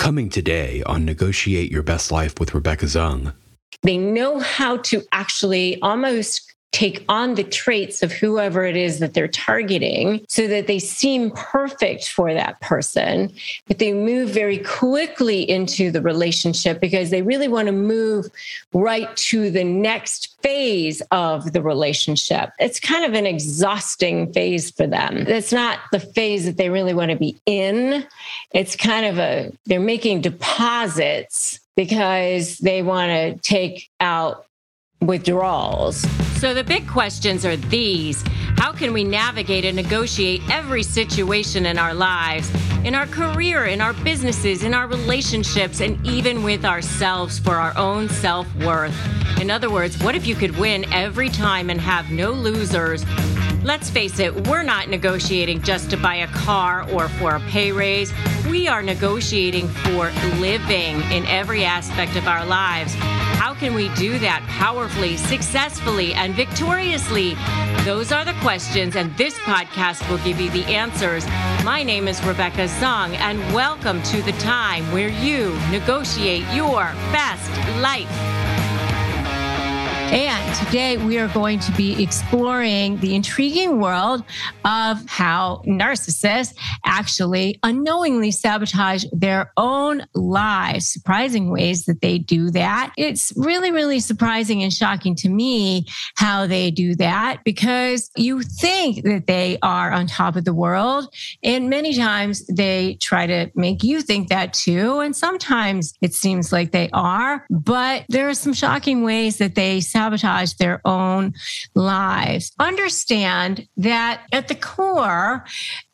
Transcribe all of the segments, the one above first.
Coming today on Negotiate Your Best Life with Rebecca Zung. They know how to actually almost take on the traits of whoever it is that they're targeting so that they seem perfect for that person, but they move very quickly into the relationship because they really want to move right to the next phase of the relationship. It's kind of an exhausting phase for them. It's not the phase that they really want to be in. It's kind of a, they're making deposits because they want to take out withdrawals. So the big questions are these How can we navigate and negotiate every situation in our lives, in our career, in our businesses, in our relationships, and even with ourselves for our own self worth? In other words, what if you could win every time and have no losers? Let's face it, we're not negotiating just to buy a car or for a pay raise. We are negotiating for living in every aspect of our lives. How can we do that powerfully, successfully, and victoriously? Those are the questions, and this podcast will give you the answers. My name is Rebecca Zung, and welcome to the time where you negotiate your best life. And today we are going to be exploring the intriguing world of how narcissists actually unknowingly sabotage their own lives. Surprising ways that they do that. It's really, really surprising and shocking to me how they do that because you think that they are on top of the world. And many times they try to make you think that too. And sometimes it seems like they are, but there are some shocking ways that they sabotage their own lives. Understand that at the core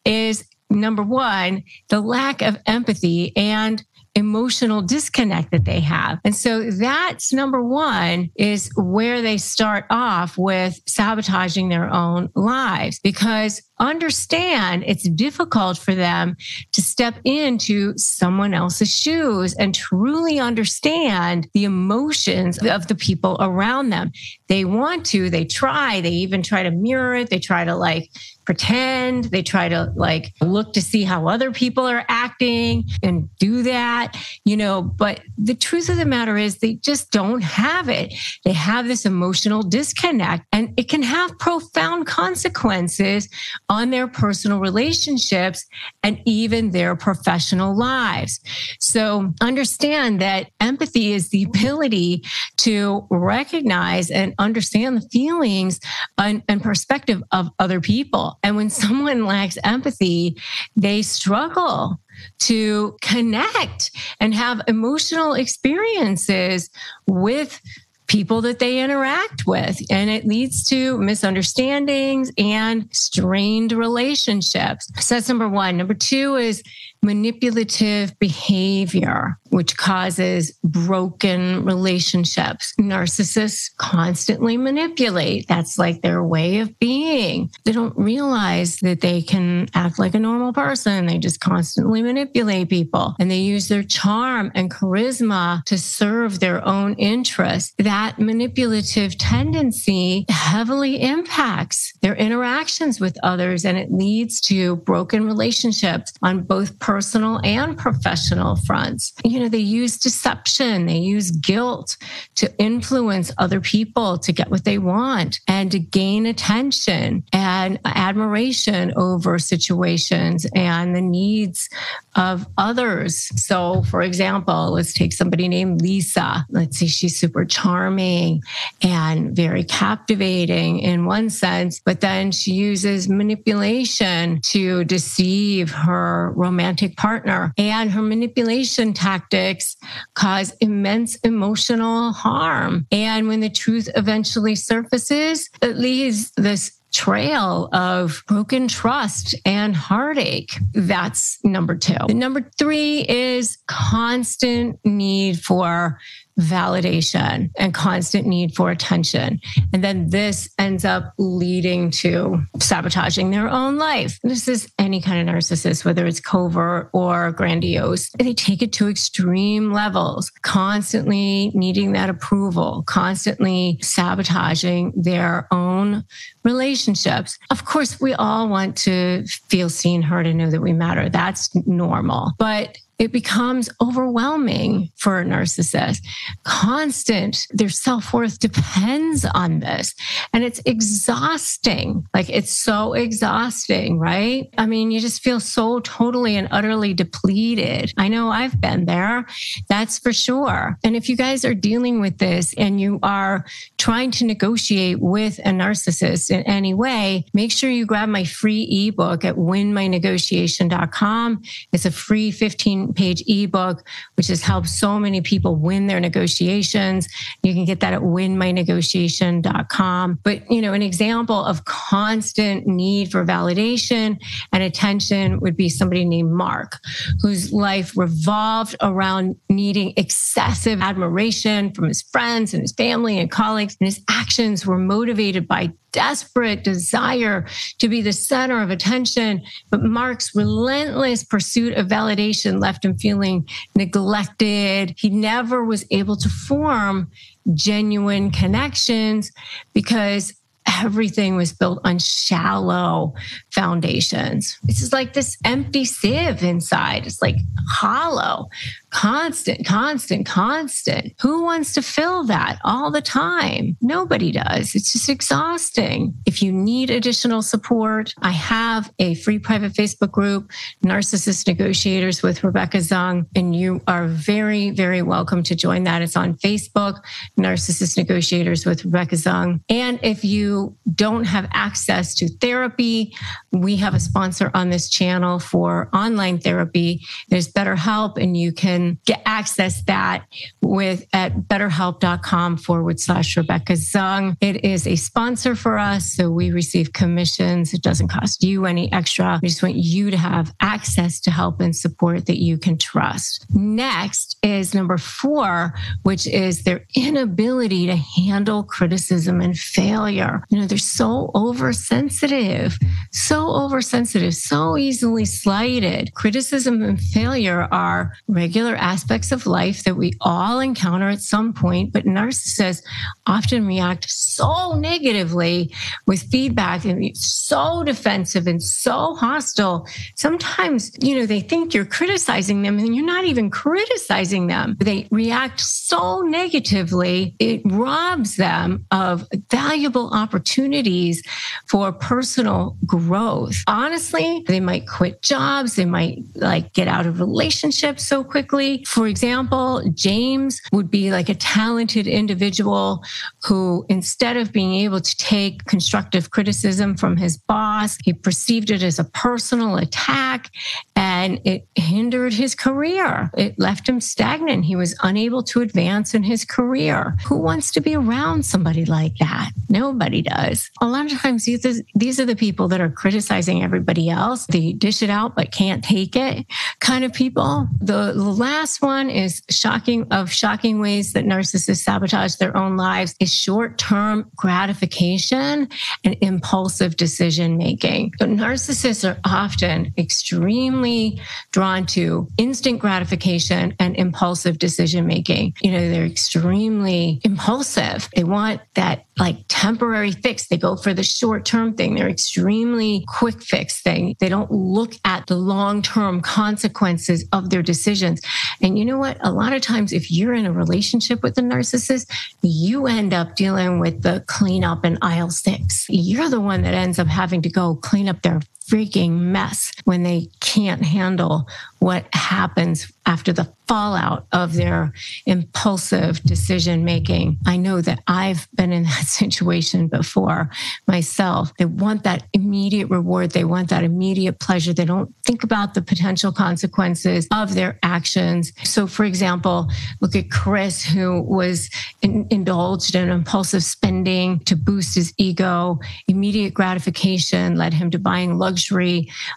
is number one, the lack of empathy and emotional disconnect that they have. And so that's number one is where they start off with sabotaging their own lives because understand it's difficult for them to step into someone else's shoes and truly understand the emotions of the people around them. They want to, they try, they even try to mirror it. They try to like pretend. They try to like look to see how other people are acting and do that, you know. But the truth of the matter is, they just don't have it. They have this emotional disconnect, and it can have profound consequences on their personal relationships and even their professional lives. So understand that empathy is the ability to recognize and understand the feelings and, and perspective of other people. And when someone lacks empathy, they struggle to connect and have emotional experiences with people that they interact with. And it leads to misunderstandings and strained relationships. So that's number one. Number two is manipulative behavior, which causes broken relationships. Narcissists constantly manipulate. That's like their way of being. They don't realize that they can act like a normal person. They just constantly manipulate people and they use their charm and charisma to serve their own interests. That manipulative tendency heavily impacts their interactions with others and it leads to broken relationships on both personal and professional fronts. You know, they use deception, they use guilt to influence other people to get what they want and to gain attention and admiration over situations and the needs of others. So, for example, let's take somebody named Lisa. Let's say she's super charming and very captivating in one sense, but then she uses manipulation to deceive her romantic partner. And her manipulation tactics cause immense emotional harm. And when the truth eventually surfaces, it leaves this trail of broken trust and heartache. That's number two. Number three is constant need for validation and constant need for attention. And then this ends up leading to sabotaging their own life. This is any kind of narcissist, whether it's covert or grandiose. They take it to extreme levels, constantly needing that approval, constantly sabotaging their own relationships. Of course, we all want to feel seen, heard, and know that we matter. That's normal. But it becomes overwhelming for a narcissist. Constant, their self worth depends on this. And it's exhausting. Like it's so exhausting, right? I mean, you just feel so totally and utterly depleted. I know I've been there. That's for sure. And if you guys are dealing with this and you are trying to negotiate with a narcissist in any way, make sure you grab my free ebook at winmynegotiation.com. It's a free 15 page ebook, which has helped so many people win their negotiations. You can get that at winmynegotiation.com. But, you know, an example of constant need for validation and attention would be somebody named Mark, whose life revolved around needing excessive admiration from his friends and his family and colleagues. And his actions were motivated by desperate desire to be the center of attention. But Mark's relentless pursuit of validation left him feeling neglected. He never was able to form genuine connections because everything was built on shallow foundations. It's just like this empty sieve inside. It's like hollow constant, constant, constant. Who wants to fill that all the time? Nobody does. It's just exhausting. If you need additional support, I have a free private Facebook group, Narcissist Negotiators with Rebecca Zung, and you are very, very welcome to join that. It's on Facebook, Narcissist Negotiators with Rebecca Zung. And if you don't have access to therapy, we have a sponsor on this channel for online therapy. There's BetterHelp, and you can get access that with at betterhelp.com forward slash Rebecca Zung. It is a sponsor for us, so we receive commissions. It doesn't cost you any extra. We just want you to have access to help and support that you can trust. Next is number four, which is their inability to handle criticism and failure. You know, they're so oversensitive, so oversensitive, so easily slighted. Criticism and failure are regular aspects of life that we all encounter at some point, but narcissists often react so negatively with feedback and so defensive and so hostile. Sometimes, you know, they think you're criticizing them and you're not even criticizing them. They react so negatively, it robs them of valuable opportunities for personal growth. Honestly, they might quit jobs, they might like get out of relationships so quickly for example, James would be like a talented individual who, instead of being able to take constructive criticism from his boss, he perceived it as a personal attack and it hindered his career. It left him stagnant. He was unable to advance in his career. Who wants to be around somebody like that? Nobody does. A lot of times, these are the people that are criticizing everybody else. They dish it out but can't take it kind of people. The last one is shocking of shocking ways that narcissists sabotage their own lives is short-term gratification and impulsive decision making. So narcissists are often extremely drawn to instant gratification and impulsive decision making. You know, they're extremely impulsive. They want that like temporary fix. They go for the short term thing. They're extremely quick fix thing. They don't look at the long term consequences of their decisions. And you know what? A lot of times, if you're in a relationship with a narcissist, you end up dealing with the cleanup in aisle six. You're the one that ends up having to go clean up their freaking mess when they can't handle what happens after the fallout of their impulsive decision making. I know that I've been in that situation before myself. They want that immediate reward, they want that immediate pleasure. They don't think about the potential consequences of their actions. So, for example, look at Chris, who was in, indulged in impulsive spending to boost his ego. Immediate gratification led him to buying luxury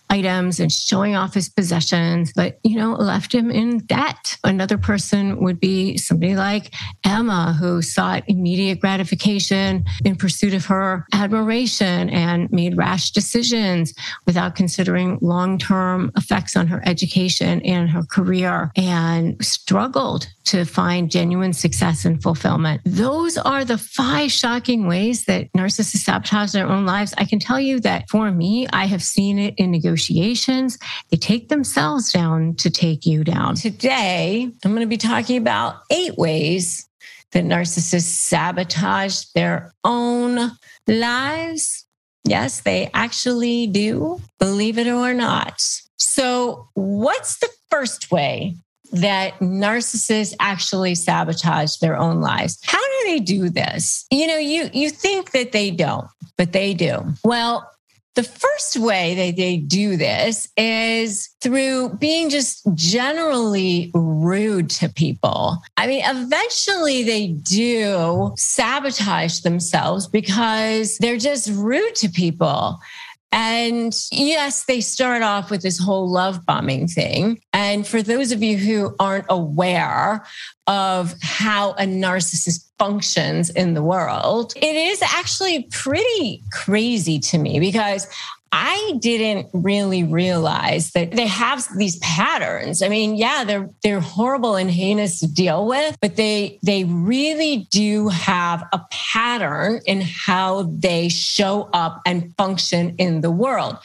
items and showing off his possessions, but, you know, left him in debt. Another person would be somebody like Emma, who sought immediate gratification in pursuit of her admiration and made rash decisions without considering long term effects on her education and her career and struggled to find genuine success and fulfillment. Those are the five shocking ways that narcissists sabotage their own lives. I can tell you that for me, I have seen it in negotiations. They take themselves down to take you down. Today, I'm going to be talking about eight ways that narcissists sabotage their own lives. Yes, they actually do, believe it or not. So, what's the first way that narcissists actually sabotage their own lives. How do they do this? You know, you you think that they don't, but they do. Well, the first way that they do this is through being just generally rude to people. I mean, eventually they do sabotage themselves because they're just rude to people. And yes, they start off with this whole love bombing thing. And for those of you who aren't aware of how a narcissist functions in the world, it is actually pretty crazy to me because I didn't really realize that they have these patterns. I mean, yeah, they're they're horrible and heinous to deal with, but they they really do have a pattern in how they show up and function in the world.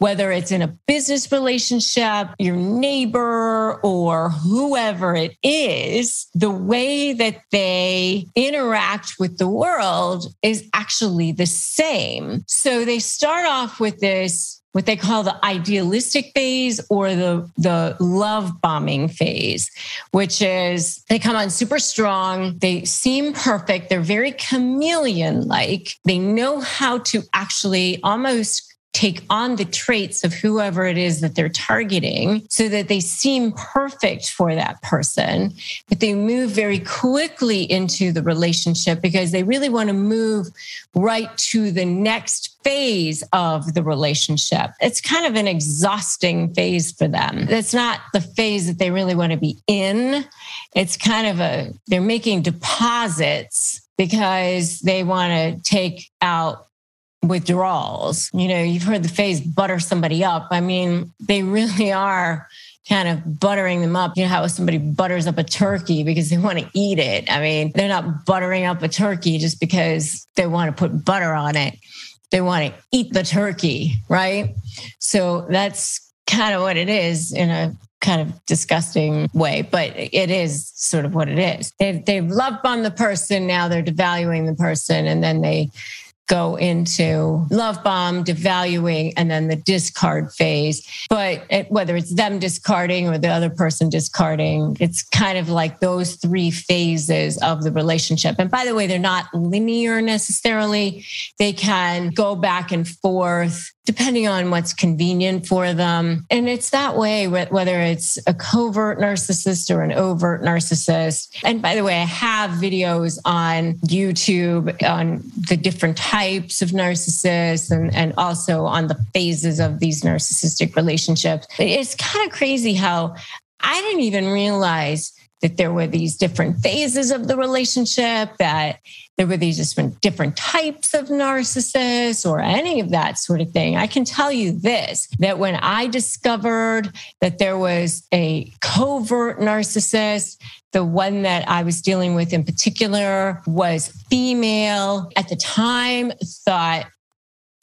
Whether it's in a business relationship, your neighbor, or whoever it is, the way that they interact with the world is actually the same. So they start off with this what they call the idealistic phase or the the love bombing phase which is they come on super strong they seem perfect they're very chameleon like they know how to actually almost take on the traits of whoever it is that they're targeting so that they seem perfect for that person, but they move very quickly into the relationship because they really want to move right to the next phase of the relationship. It's kind of an exhausting phase for them. It's not the phase that they really want to be in. It's kind of a, they're making deposits because they want to take out withdrawals. You know, you've heard the phrase butter somebody up. I mean, they really are kind of buttering them up. You know how somebody butters up a turkey because they want to eat it. I mean, they're not buttering up a turkey just because they want to put butter on it. They want to eat the turkey, right? So that's kind of what it is in a kind of disgusting way, but it is sort of what it is. They've, they've love bombed the person. Now they're devaluing the person and then they go into love bomb, devaluing, and then the discard phase. But it, whether it's them discarding or the other person discarding, it's kind of like those three phases of the relationship. And by the way, they're not linear necessarily. They can go back and forth depending on what's convenient for them. And it's that way, whether it's a covert narcissist or an overt narcissist. And by the way, I have videos on YouTube on the different types of narcissists and, and also on the phases of these narcissistic relationships. It's kind of crazy how I didn't even realize that there were these different phases of the relationship, that there were these different, different types of narcissists or any of that sort of thing. I can tell you this that when I discovered that there was a covert narcissist, the one that I was dealing with in particular was female. At the time, thought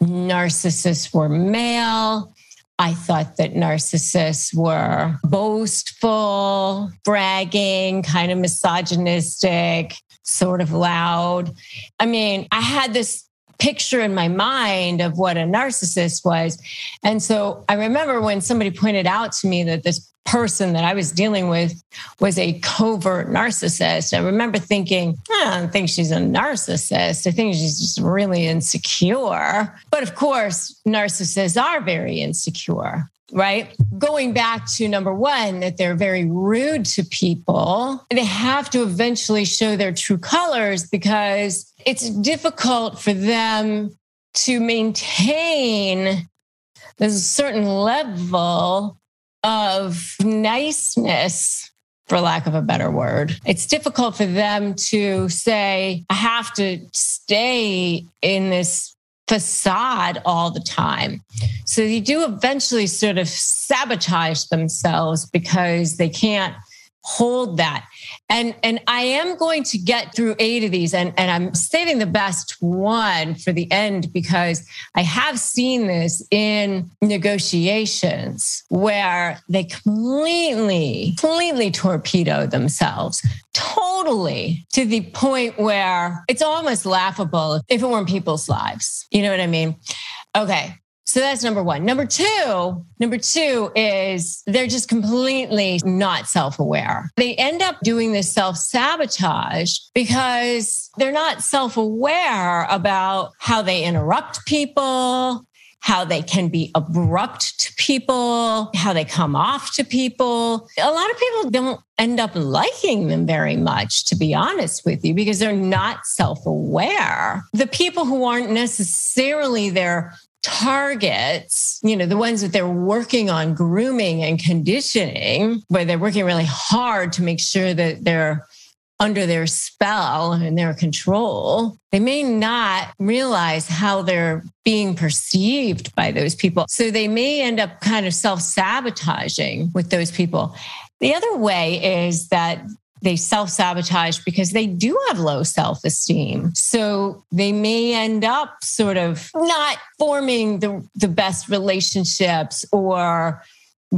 narcissists were male. I thought that narcissists were boastful, bragging, kind of misogynistic, sort of loud. I mean, I had this picture in my mind of what a narcissist was. And so I remember when somebody pointed out to me that this person that I was dealing with was a covert narcissist. I remember thinking, I don't think she's a narcissist. I think she's just really insecure. But of course, narcissists are very insecure right? Going back to number one, that they're very rude to people, they have to eventually show their true colors because it's difficult for them to maintain this certain level of niceness for lack of a better word. It's difficult for them to say, I have to stay in this facade all the time. So they do eventually sort of sabotage themselves because they can't hold that. And and I am going to get through eight of these, and, and I'm saving the best one for the end because I have seen this in negotiations where they completely, completely torpedo themselves. Totally to the point where it's almost laughable if it weren't people's lives. You know what I mean? Okay. So that's number one. Number two, number two is they're just completely not self aware. They end up doing this self sabotage because they're not self aware about how they interrupt people, how they can be abrupt to people, how they come off to people. A lot of people don't end up liking them very much, to be honest with you, because they're not self aware. The people who aren't necessarily their targets, you know, the ones that they're working on grooming and conditioning, where they're working really hard to make sure that they're under their spell and their control, they may not realize how they're being perceived by those people. So they may end up kind of self sabotaging with those people. The other way is that they self sabotage because they do have low self esteem. So they may end up sort of not forming the, the best relationships or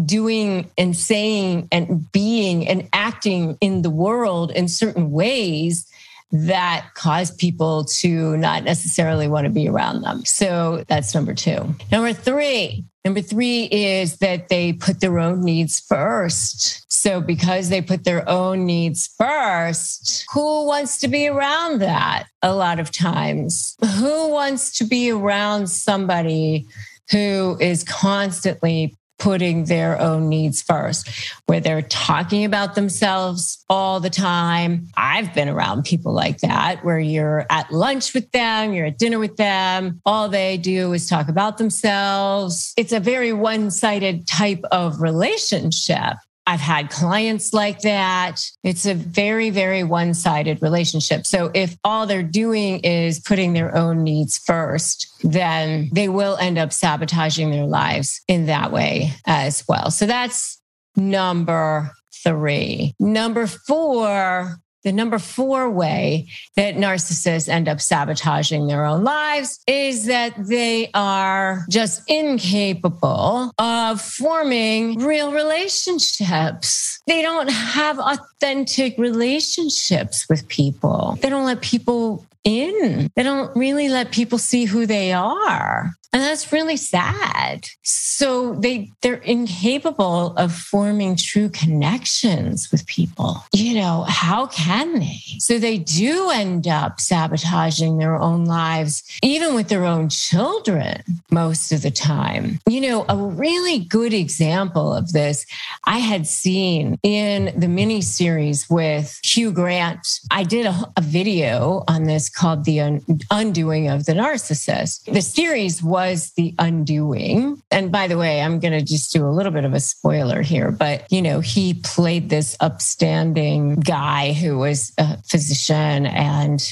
doing and saying and being and acting in the world in certain ways that cause people to not necessarily want to be around them. So that's number two. Number three, Number three is that they put their own needs first. So, because they put their own needs first, who wants to be around that a lot of times? Who wants to be around somebody who is constantly putting their own needs first, where they're talking about themselves all the time. I've been around people like that, where you're at lunch with them, you're at dinner with them, all they do is talk about themselves. It's a very one sided type of relationship. I've had clients like that. It's a very, very one sided relationship. So if all they're doing is putting their own needs first, then they will end up sabotaging their lives in that way as well. So that's number three. Number four the number four way that narcissists end up sabotaging their own lives is that they are just incapable of forming real relationships. They don't have authentic relationships with people. They don't let people in. They don't really let people see who they are. And that's really sad. So they they're incapable of forming true connections with people. You know, how can they? So they do end up sabotaging their own lives, even with their own children most of the time. You know, a really good example of this I had seen in the mini series with Hugh Grant. I did a, a video on this called The Un- Undoing of the Narcissist. The series was was The Undoing. And by the way, I'm going to just do a little bit of a spoiler here, but you know, he played this upstanding guy who was a physician and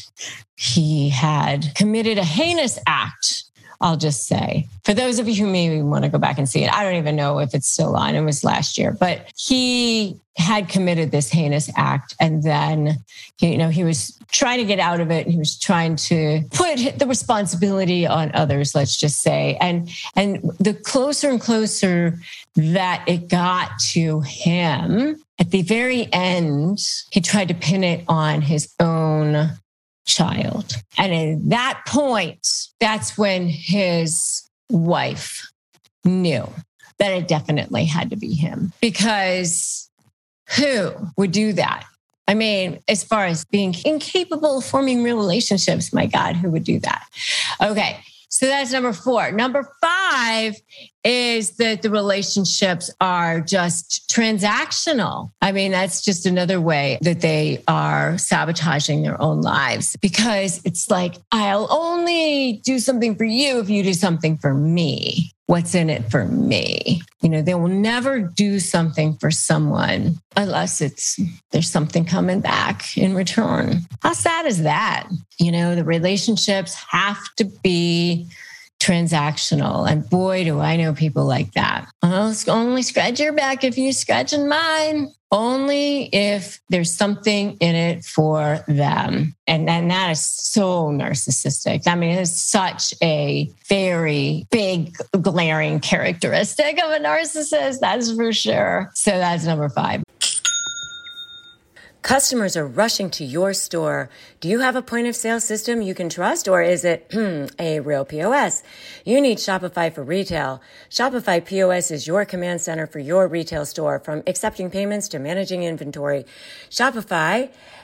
he had committed a heinous act I'll just say. For those of you who maybe want to go back and see it, I don't even know if it's still on. It was last year, but he had committed this heinous act and then you know he was trying to get out of it And he was trying to put the responsibility on others let's just say and and the closer and closer that it got to him at the very end he tried to pin it on his own child. And at that point, that's when his wife knew that it definitely had to be him because who would do that? I mean, as far as being incapable of forming real relationships, my God, who would do that? Okay. So that's number four. Number five is that the relationships are just transactional. I mean, that's just another way that they are sabotaging their own lives because it's like, I'll only do something for you if you do something for me what's in it for me. You know, they will never do something for someone unless it's there's something coming back in return. How sad is that? You know, the relationships have to be transactional. And boy, do I know people like that. Uh-huh. I'll only scratch your back if you scratching mine. only if there's something in it for them. And then that is so narcissistic. I mean, it's such a very big, glaring characteristic of a narcissist, that's for sure. So that's number five. Customers are rushing to your store. Do you have a point of sale system you can trust or is it a real POS? You need Shopify for retail. Shopify POS is your command center for your retail store from accepting payments to managing inventory. Shopify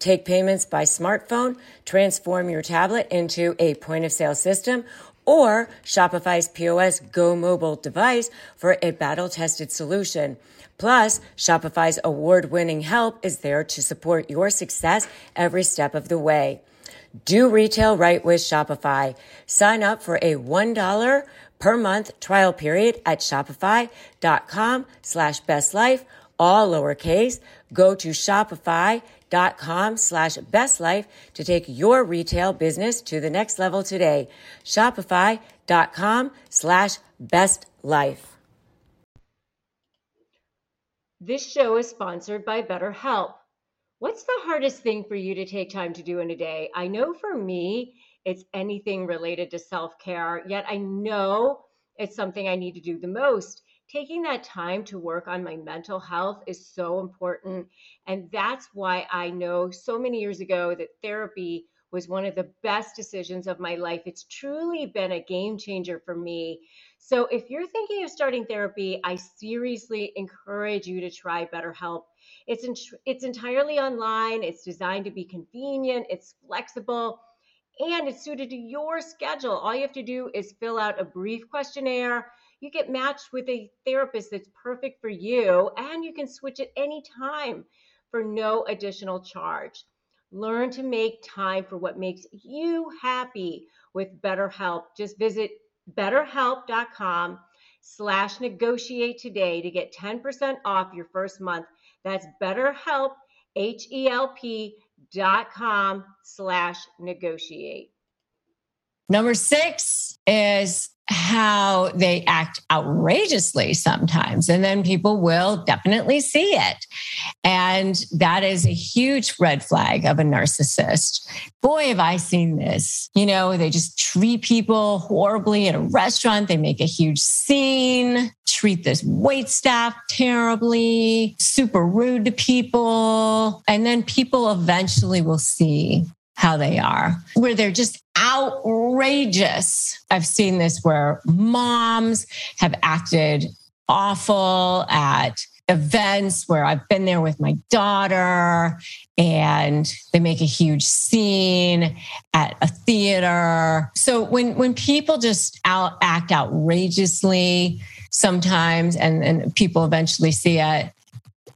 Take payments by smartphone. Transform your tablet into a point of sale system or Shopify's POS Go mobile device for a battle tested solution. Plus, Shopify's award winning help is there to support your success every step of the way. Do retail right with Shopify. Sign up for a $1 per month trial period at shopify.com slash best life, all lowercase Go to shopify.com slash bestlife to take your retail business to the next level today. Shopify.com slash bestlife. This show is sponsored by BetterHelp. What's the hardest thing for you to take time to do in a day? I know for me, it's anything related to self care, yet I know it's something I need to do the most taking that time to work on my mental health is so important. And that's why I know so many years ago that therapy was one of the best decisions of my life. It's truly been a game changer for me. So if you're thinking of starting therapy, I seriously encourage you to try BetterHelp. It's in, it's entirely online. It's designed to be convenient, it's flexible, and it's suited to your schedule. All you have to do is fill out a brief questionnaire you get matched with a therapist that's perfect for you, and you can switch at any time for no additional charge. Learn to make time for what makes you happy with BetterHelp. Just visit betterhelp.com slash negotiate today to get 10% off your first month. That's betterhelp, H-E-L-P dot com slash negotiate. Number six is how they act outrageously sometimes. And then people will definitely see it. And that is a huge red flag of a narcissist. Boy, have I seen this. You know, they just treat people horribly at a restaurant, they make a huge scene, treat this wait staff terribly, super rude to people. And then people eventually will see how they are, where they're just outrageous. I've seen this where moms have acted awful at events where I've been there with my daughter and they make a huge scene at a theater. So when when people just out, act outrageously sometimes and, and people eventually see it,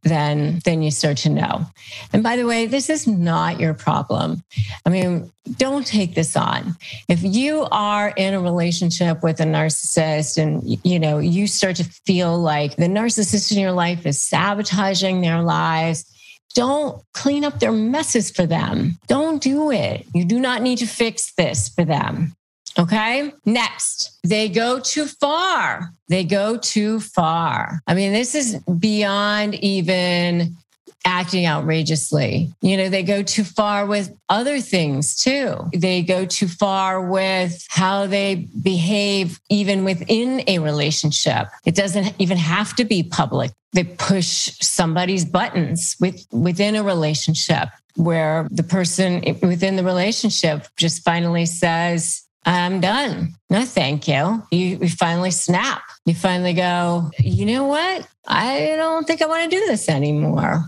then then you start to know. And by the way, this is not your problem. I mean, don't take this on. If you are in a relationship with a narcissist and you know, you start to feel like the narcissist in your life is sabotaging their lives, don't clean up their messes for them. Don't do it. You do not need to fix this for them. Okay. Next, they go too far. They go too far. I mean, this is beyond even acting outrageously. You know, they go too far with other things too. They go too far with how they behave even within a relationship. It doesn't even have to be public. They push somebody's buttons with within a relationship where the person within the relationship just finally says, I'm done. No, thank you. you. You finally snap. You finally go, you know what? I don't think I want to do this anymore.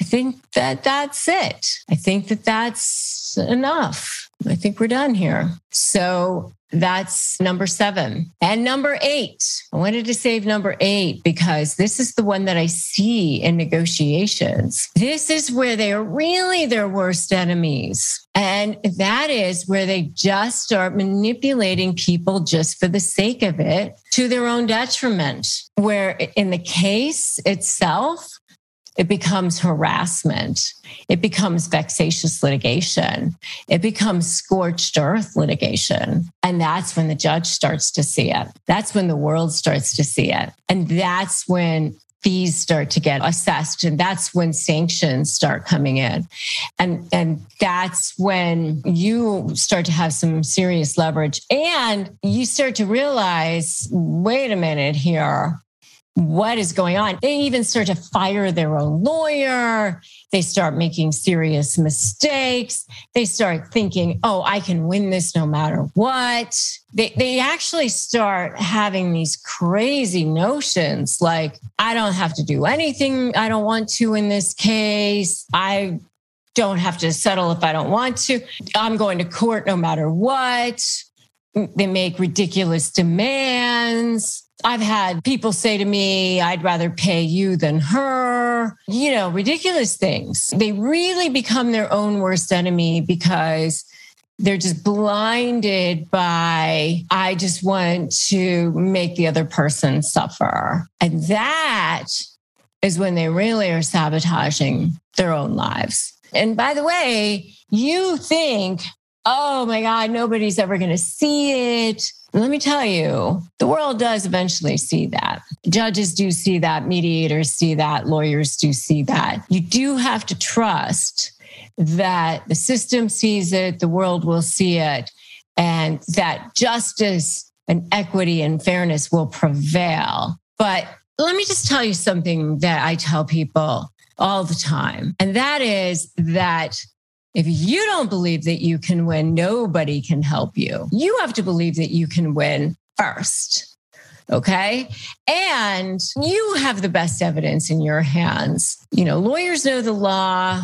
I think that that's it. I think that that's enough. I think we're done here. So that's number seven. And number eight, I wanted to save number eight because this is the one that I see in negotiations. This is where they are really their worst enemies. And that is where they just start manipulating people just for the sake of it to their own detriment. Where in the case itself, it becomes harassment. It becomes vexatious litigation. It becomes scorched earth litigation. And that's when the judge starts to see it. That's when the world starts to see it. And that's when fees start to get assessed and that's when sanctions start coming in and and that's when you start to have some serious leverage and you start to realize wait a minute here what is going on. They even start to fire their own lawyer. They start making serious mistakes. They start thinking, oh, I can win this no matter what. They, they actually start having these crazy notions like, I don't have to do anything I don't want to in this case. I don't have to settle if I don't want to. I'm going to court no matter what. They make ridiculous demands I've had people say to me, I'd rather pay you than her, you know, ridiculous things. They really become their own worst enemy because they're just blinded by, I just want to make the other person suffer. And that is when they really are sabotaging their own lives. And by the way, you think, oh my God, nobody's ever going to see it let me tell you, the world does eventually see that. Judges do see that, mediators see that, lawyers do see that. You do have to trust that the system sees it, the world will see it, and that justice and equity and fairness will prevail. But let me just tell you something that I tell people all the time, and that is that if you don't believe that you can win, nobody can help you. You have to believe that you can win first. Okay. And you have the best evidence in your hands. You know, lawyers know the law,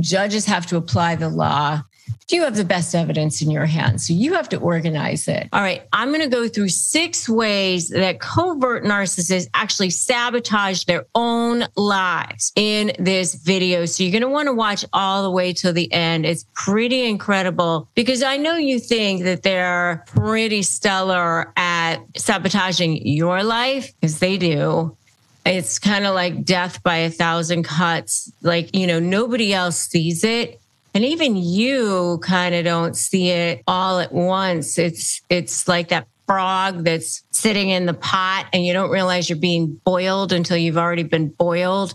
judges have to apply the law you have the best evidence in your hands. So you have to organize it. All right. I'm going to go through six ways that covert narcissists actually sabotage their own lives in this video. So you're going to want to watch all the way till the end. It's pretty incredible because I know you think that they're pretty stellar at sabotaging your life because they do it's kind of like death by a thousand cuts. Like, you know, nobody else sees it and even you kind of don't see it all at once it's it's like that frog that's sitting in the pot and you don't realize you're being boiled until you've already been boiled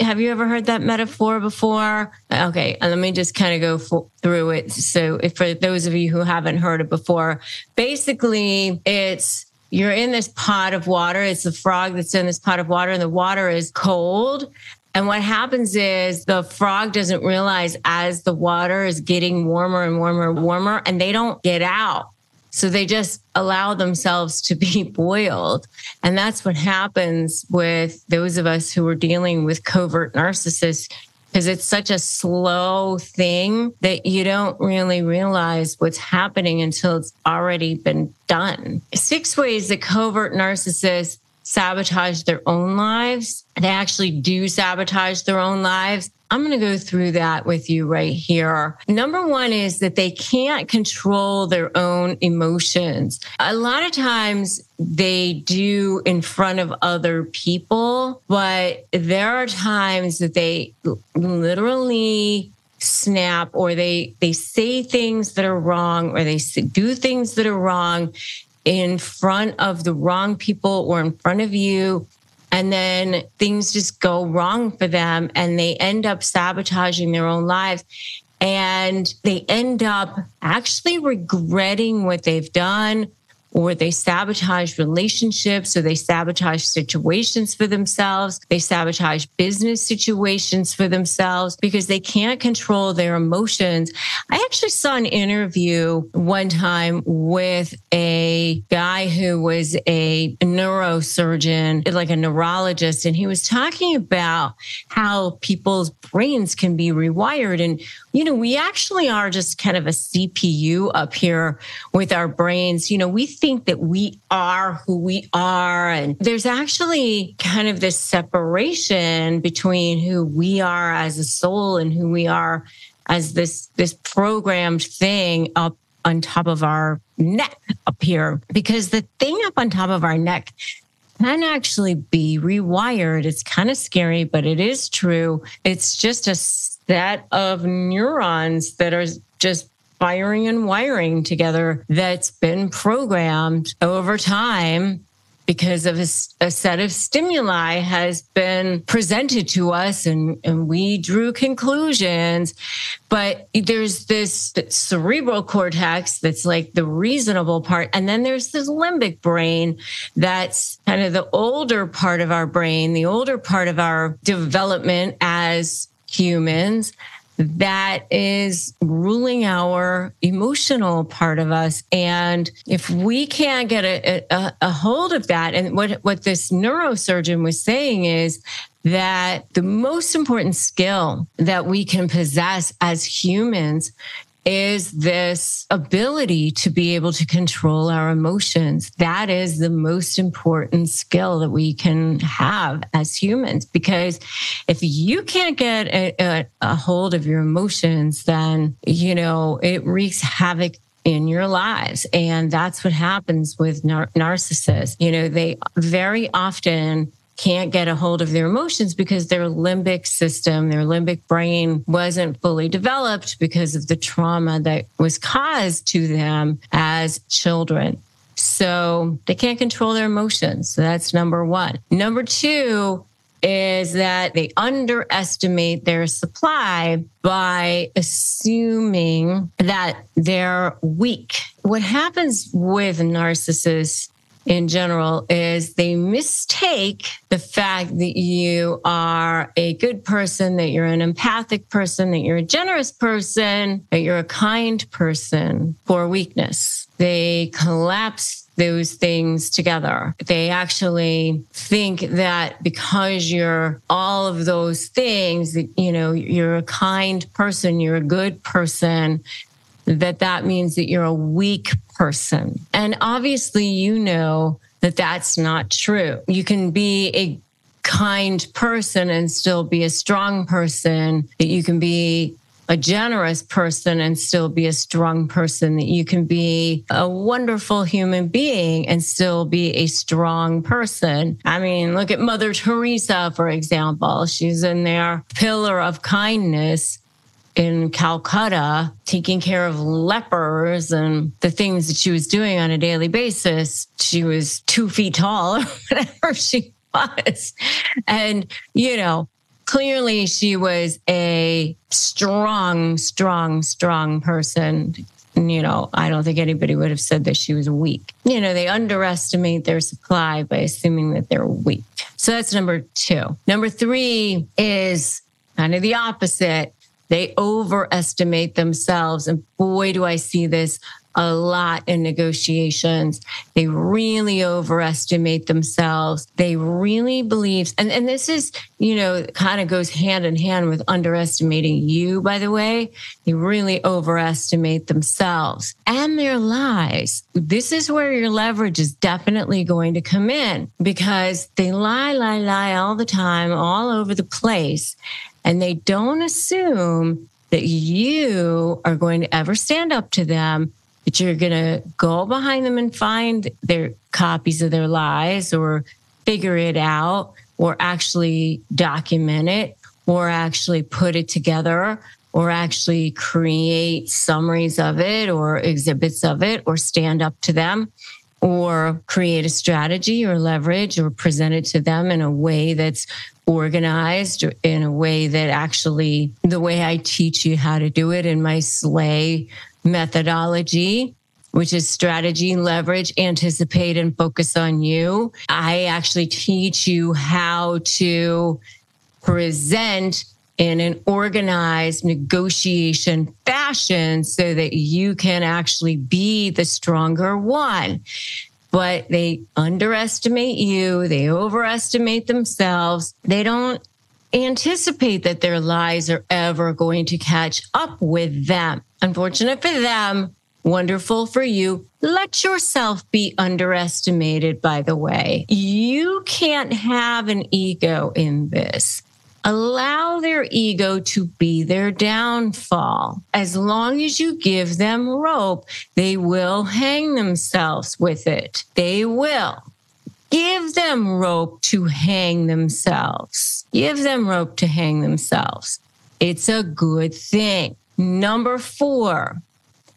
have you ever heard that metaphor before okay uh, let me just kind of go through it so if for those of you who haven't heard it before basically it's you're in this pot of water. It's the frog that's in this pot of water, and the water is cold. And what happens is the frog doesn't realize as the water is getting warmer and warmer and warmer, and they don't get out. So they just allow themselves to be boiled. And that's what happens with those of us who are dealing with covert narcissists because it's such a slow thing that you don't really realize what's happening until it's already been done. Six ways that covert narcissists sabotage their own lives. They actually do sabotage their own lives. I'm going to go through that with you right here. Number one is that they can't control their own emotions. A lot of times they do in front of other people, but there are times that they literally snap or they they say things that are wrong or they do things that are wrong in front of the wrong people or in front of you. And then things just go wrong for them and they end up sabotaging their own lives. And they end up actually regretting what they've done or they sabotage relationships or they sabotage situations for themselves. They sabotage business situations for themselves because they can't control their emotions. I actually saw an interview one time with a guy who was a neurosurgeon, like a neurologist, and he was talking about how people's brains can be rewired. And, you know, we actually are just kind of a CPU up here with our brains. You know, we think that we are who we are. And there's actually kind of this separation between who we are as a soul and who we are as this, this programmed thing up on top of our neck up here. Because the thing up on top of our neck can actually be rewired. It's kind of scary, but it is true. It's just a set of neurons that are just firing and wiring together that's been programmed over time because of a, a, set of stimuli has been presented to us and, and we drew conclusions. But there's this cerebral cortex that's like the reasonable part. And then there's this limbic brain that's kind of the older part of our brain, the older part of our development as humans that is ruling our emotional part of us. And if we can't get a, a, a hold of that, and what, what this neurosurgeon was saying is that the most important skill that we can possess as humans is this ability to be able to control our emotions. That is the most important skill that we can have as humans. Because if you can't get a, a, a hold of your emotions, then, you know, it wreaks havoc in your lives. And that's what happens with nar- narcissists. You know, they very often can't get a hold of their emotions because their limbic system, their limbic brain wasn't fully developed because of the trauma that was caused to them as children. So they can't control their emotions. So that's number one. Number two is that they underestimate their supply by assuming that they're weak. What happens with narcissists in general is they mistake the fact that you are a good person, that you're an empathic person, that you're a generous person, that you're a kind person for weakness. They collapse those things together. They actually think that because you're all of those things, that, you know, you're a kind person, you're a good person, that that means that you're a weak person. And obviously, you know that that's not true. You can be a kind person and still be a strong person, that you can be a generous person and still be a strong person, that you can be a wonderful human being and still be a strong person. I mean, look at Mother Teresa, for example. She's in there, pillar of kindness in Calcutta taking care of lepers and the things that she was doing on a daily basis. She was two feet tall or whatever she was. And, you know, clearly she was a strong, strong, strong person. You know, I don't think anybody would have said that she was weak. You know, they underestimate their supply by assuming that they're weak. So that's number two. Number three is kind of the opposite they overestimate themselves. And boy, do I see this a lot in negotiations. They really overestimate themselves. They really believe, and, and this is, you know, kind of goes hand in hand with underestimating you, by the way. They really overestimate themselves and their lies. This is where your leverage is definitely going to come in because they lie, lie, lie all the time, all over the place and they don't assume that you are going to ever stand up to them, that you're going to go behind them and find their copies of their lies or figure it out or actually document it or actually put it together or actually create summaries of it or exhibits of it or stand up to them or create a strategy or leverage or present it to them in a way that's organized in a way that actually the way I teach you how to do it in my SLAY methodology which is strategy, leverage, anticipate, and focus on you. I actually teach you how to present in an organized negotiation fashion so that you can actually be the stronger one. But they underestimate you, they overestimate themselves, they don't anticipate that their lies are ever going to catch up with them. Unfortunate for them, wonderful for you. Let yourself be underestimated, by the way. You can't have an ego in this. Allow their ego to be their downfall. As long as you give them rope, they will hang themselves with it. They will. Give them rope to hang themselves. Give them rope to hang themselves. It's a good thing. Number four,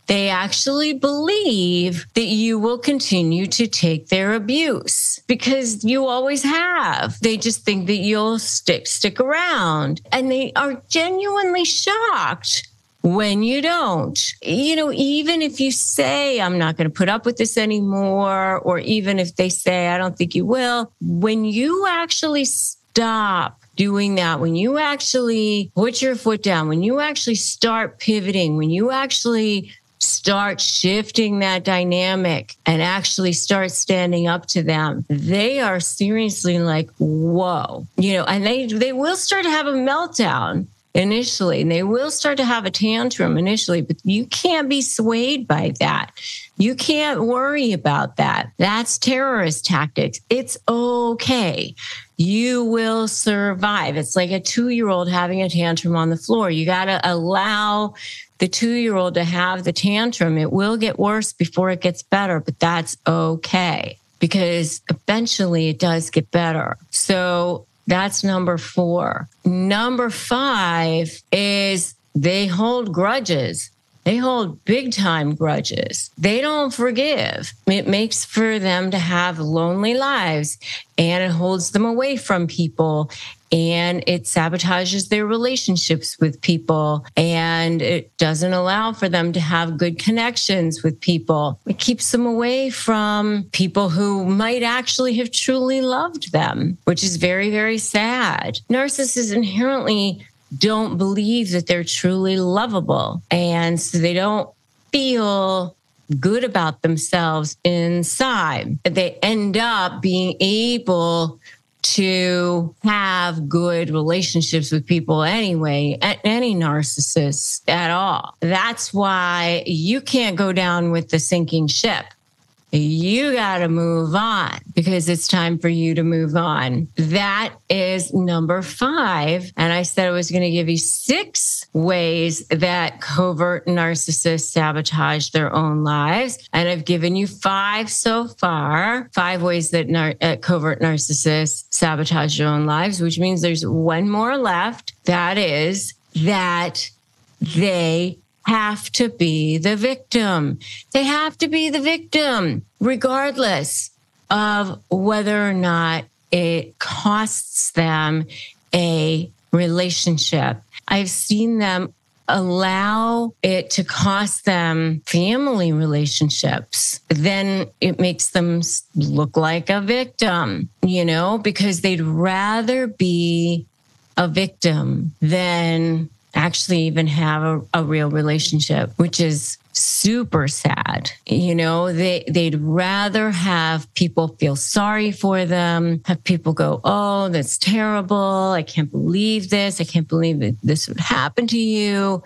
they actually believe that you will continue to take their abuse because you always have. They just think that you'll stick stick around and they are genuinely shocked when you don't. You know, even if you say, I'm not going to put up with this anymore, or even if they say, I don't think you will, when you actually stop doing that, when you actually put your foot down, when you actually start pivoting, when you actually start shifting that dynamic and actually start standing up to them, they are seriously like, whoa, you know, and they, they will start to have a meltdown initially and they will start to have a tantrum initially, but you can't be swayed by that. You can't worry about that. That's terrorist tactics. It's okay. You will survive. It's like a two year old having a tantrum on the floor. You got to allow the two year old to have the tantrum. It will get worse before it gets better, but that's okay because eventually it does get better. So that's number four. Number five is they hold grudges. They hold big time grudges. They don't forgive. It makes for them to have lonely lives and it holds them away from people and it sabotages their relationships with people and it doesn't allow for them to have good connections with people. It keeps them away from people who might actually have truly loved them, which is very, very sad. Narcissists inherently don't believe that they're truly lovable. And so they don't feel good about themselves inside. They end up being able to have good relationships with people anyway, any narcissist at all. That's why you can't go down with the sinking ship you got to move on because it's time for you to move on. That is number five. And I said I was going to give you six ways that covert narcissists sabotage their own lives. And I've given you five so far, five ways that nar- uh, covert narcissists sabotage their own lives, which means there's one more left. That is that they have to be the victim. They have to be the victim, regardless of whether or not it costs them a relationship. I've seen them allow it to cost them family relationships, then it makes them look like a victim, you know, because they'd rather be a victim than actually even have a, a real relationship, which is super sad. You know, they, they'd rather have people feel sorry for them, have people go, Oh, that's terrible. I can't believe this. I can't believe that this would happen to you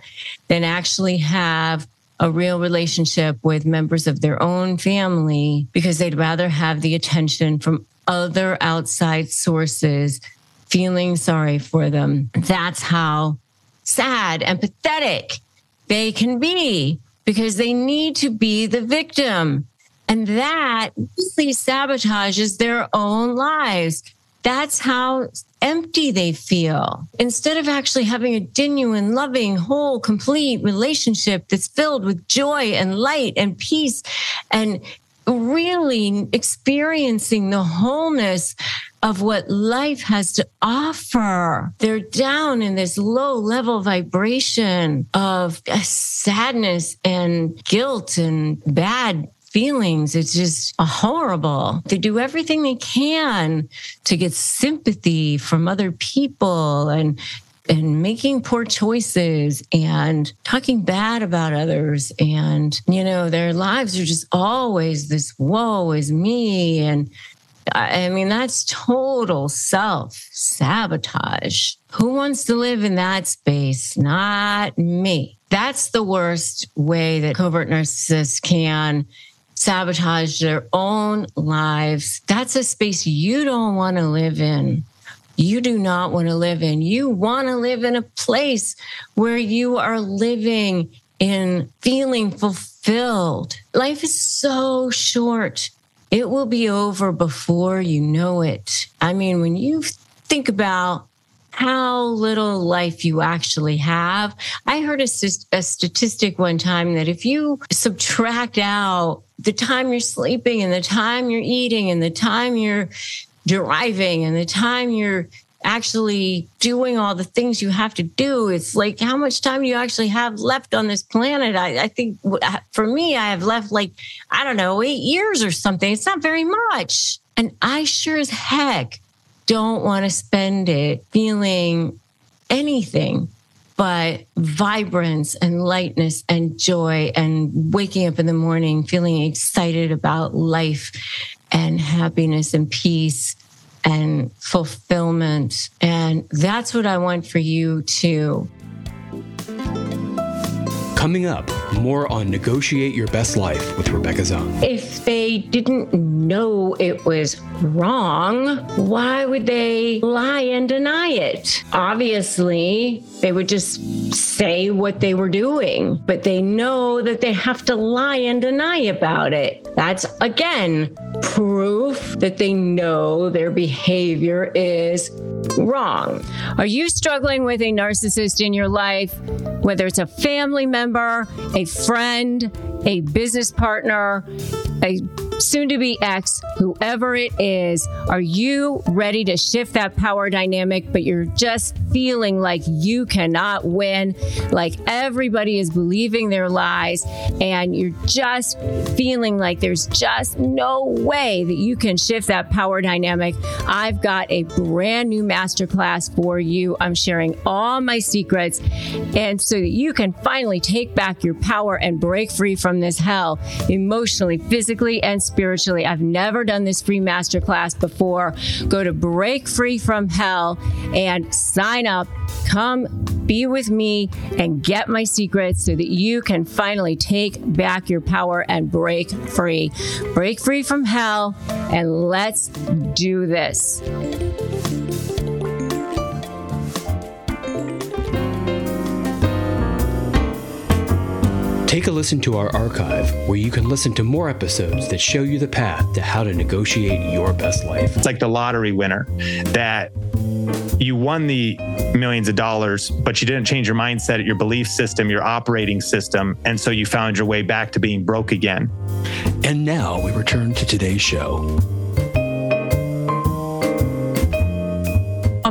than actually have a real relationship with members of their own family because they'd rather have the attention from other outside sources feeling sorry for them. That's how sad and pathetic they can be because they need to be the victim. And that really sabotages their own lives. That's how empty they feel. Instead of actually having a genuine, loving, whole, complete relationship that's filled with joy and light and peace and really experiencing the wholeness of what life has to offer. They're down in this low level vibration of sadness and guilt and bad feelings. It's just horrible. They do everything they can to get sympathy from other people and and making poor choices and talking bad about others. And, you know, their lives are just always this woe is me. And I mean, that's total self sabotage. Who wants to live in that space? Not me. That's the worst way that covert narcissists can sabotage their own lives. That's a space you don't want to live in you do not want to live in. You want to live in a place where you are living in feeling fulfilled. Life is so short. It will be over before you know it. I mean, when you think about how little life you actually have. I heard a, a, statistic one time that if you subtract out the time you're sleeping and the time you're eating and the time you're driving and the time you're actually doing all the things you have to do. It's like how much time you actually have left on this planet? I, I, think uh, for me, I have left like, I don't know, eight years or something. It's not very much. And I sure as heck don't want to spend it feeling anything but vibrance and lightness and joy and waking up in the morning feeling excited about life and happiness and peace and fulfillment. And that's what I want for you too. Coming up, more on Negotiate Your Best Life with Rebecca Zung. If they didn't know it was wrong, why would they lie and deny it? Obviously, they would just say what they were doing, but they know that they have to lie and deny about it. That's again proof that they know their behavior is wrong. Are you struggling with a narcissist in your life, whether it's a family member, a friend, a business partner, a soon to be ex, whoever it is, are you ready to shift that power dynamic, but you're just feeling like you cannot win, like everybody is believing their lies, and you're just feeling like there's just no way that you can shift that power dynamic? I've got a brand new masterclass for you. I'm sharing all my secrets, and so that you can finally take back your power and break free from this hell emotionally, physically, and spiritually. I've never done this free masterclass before. Go to Break Free from Hell and sign up. Come be with me and get my secrets so that you can finally take back your power and break free. Break free from hell and let's do this. Take a listen to our archive where you can listen to more episodes that show you the path to how to negotiate your best life. It's like the lottery winner that you won the millions of dollars, but you didn't change your mindset, your belief system, your operating system. And so you found your way back to being broke again. And now we return to today's show.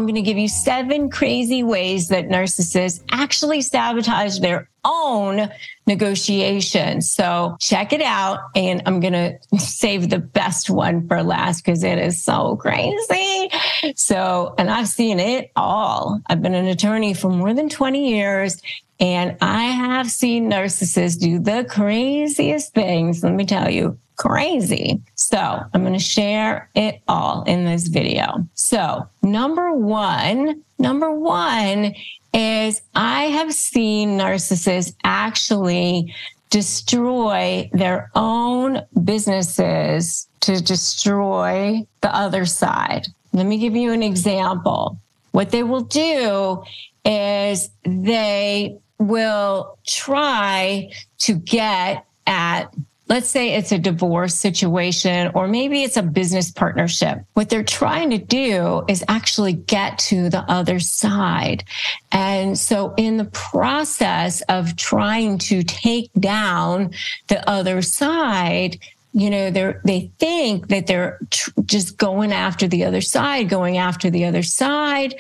I'm going to give you seven crazy ways that narcissists actually sabotage their own negotiations. So check it out. And I'm going to save the best one for last because it is so crazy. So, and I've seen it all. I've been an attorney for more than 20 years and I have seen narcissists do the craziest things. Let me tell you, crazy. So I'm going to share it all in this video. So number one, number one is I have seen narcissists actually destroy their own businesses to destroy the other side. Let me give you an example. What they will do is they will try to get at let's say it's a divorce situation or maybe it's a business partnership. What they're trying to do is actually get to the other side. And so in the process of trying to take down the other side, you know, they're, they think that they're tr- just going after the other side, going after the other side.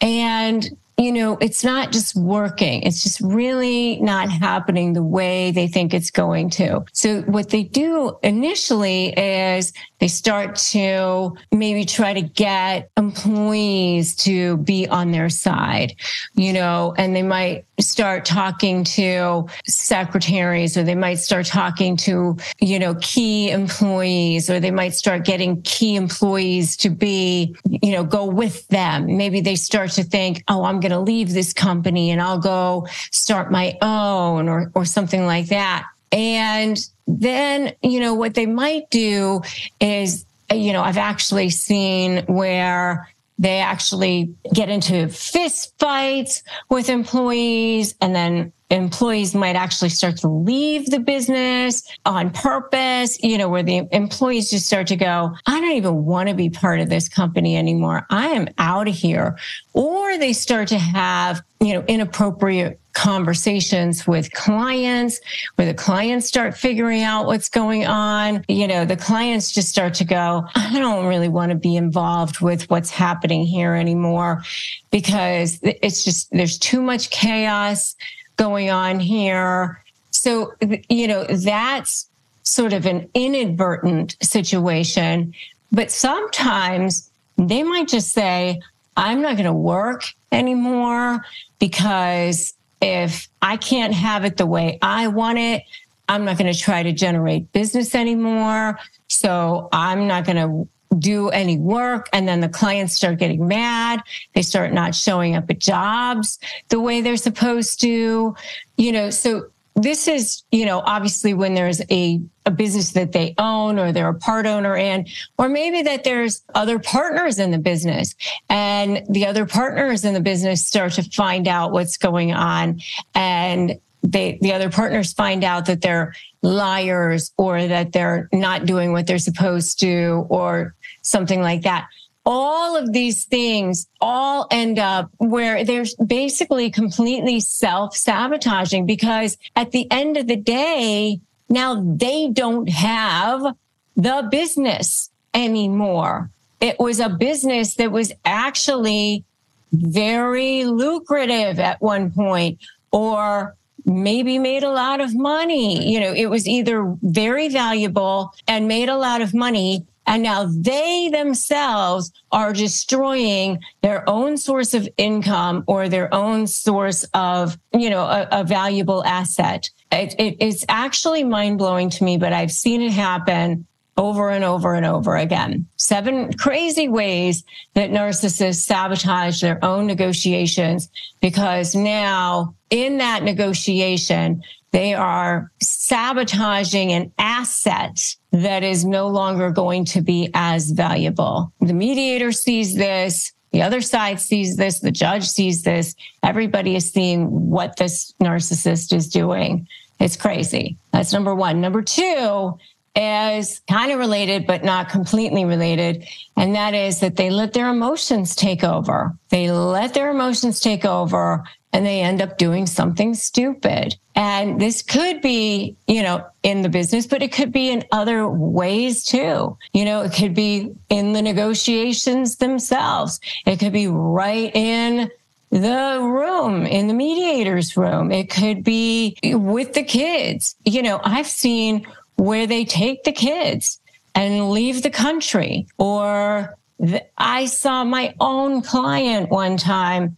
And you know, it's not just working. It's just really not happening the way they think it's going to. So what they do initially is they start to maybe try to get employees to be on their side, you know, and they might start talking to secretaries or they might start talking to, you know, key employees or they might start getting key employees to be, you know, go with them. Maybe they start to think, oh, I'm going to leave this company and I'll go start my own or, or something like that. And then, you know, what they might do is, you know, I've actually seen where they actually get into fist fights with employees and then employees might actually start to leave the business on purpose, you know, where the employees just start to go, I don't even want to be part of this company anymore. I am out of here. Or they start to have, you know, inappropriate conversations with clients where the clients start figuring out what's going on. You know, the clients just start to go, I don't really want to be involved with what's happening here anymore because it's just, there's too much chaos going on here. So, you know, that's sort of an inadvertent situation. But sometimes they might just say, I'm not going to work anymore because if I can't have it the way I want it, I'm not going to try to generate business anymore. So I'm not going to do any work and then the clients start getting mad they start not showing up at jobs the way they're supposed to you know so this is you know obviously when there's a, a business that they own or they're a part owner in or maybe that there's other partners in the business and the other partners in the business start to find out what's going on and they the other partners find out that they're liars or that they're not doing what they're supposed to or something like that. All of these things all end up where they're basically completely self sabotaging because at the end of the day, now they don't have the business anymore. It was a business that was actually very lucrative at one point or maybe made a lot of money. You know, it was either very valuable and made a lot of money and now they themselves are destroying their own source of income or their own source of, you know, a, a valuable asset. It, it, it's actually mind blowing to me, but I've seen it happen over and over and over again. Seven crazy ways that narcissists sabotage their own negotiations because now in that negotiation, they are sabotaging an asset that is no longer going to be as valuable. The mediator sees this. The other side sees this. The judge sees this. Everybody is seeing what this narcissist is doing. It's crazy. That's number one. Number two is kind of related, but not completely related. And that is that they let their emotions take over. They let their emotions take over and they end up doing something stupid. And this could be, you know, in the business, but it could be in other ways too. You know, it could be in the negotiations themselves. It could be right in the room, in the mediator's room. It could be with the kids. You know, I've seen where they take the kids and leave the country or I saw my own client one time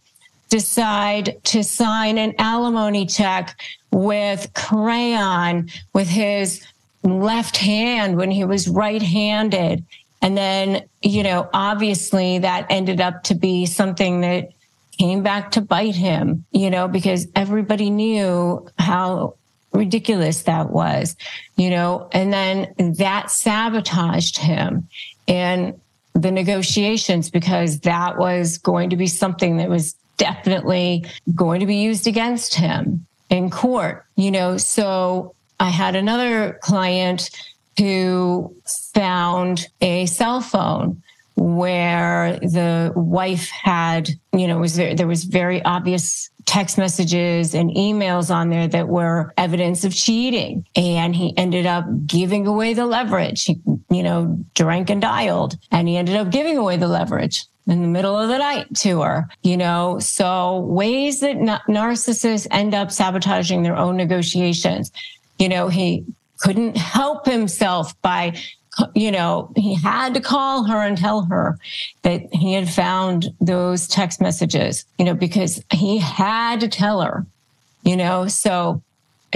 decide to sign an alimony check with crayon with his left hand when he was right handed. And then, you know, obviously that ended up to be something that came back to bite him, you know, because everybody knew how ridiculous that was, you know, and then that sabotaged him in the negotiations because that was going to be something that was definitely going to be used against him in court, you know. So I had another client who found a cell phone where the wife had, you know, was there, there was very obvious text messages and emails on there that were evidence of cheating. And he ended up giving away the leverage. He, you know, drank and dialed and he ended up giving away the leverage in the middle of the night to her, you know? So ways that narcissists end up sabotaging their own negotiations. You know, he couldn't help himself by you know, he had to call her and tell her that he had found those text messages, you know, because he had to tell her, you know, so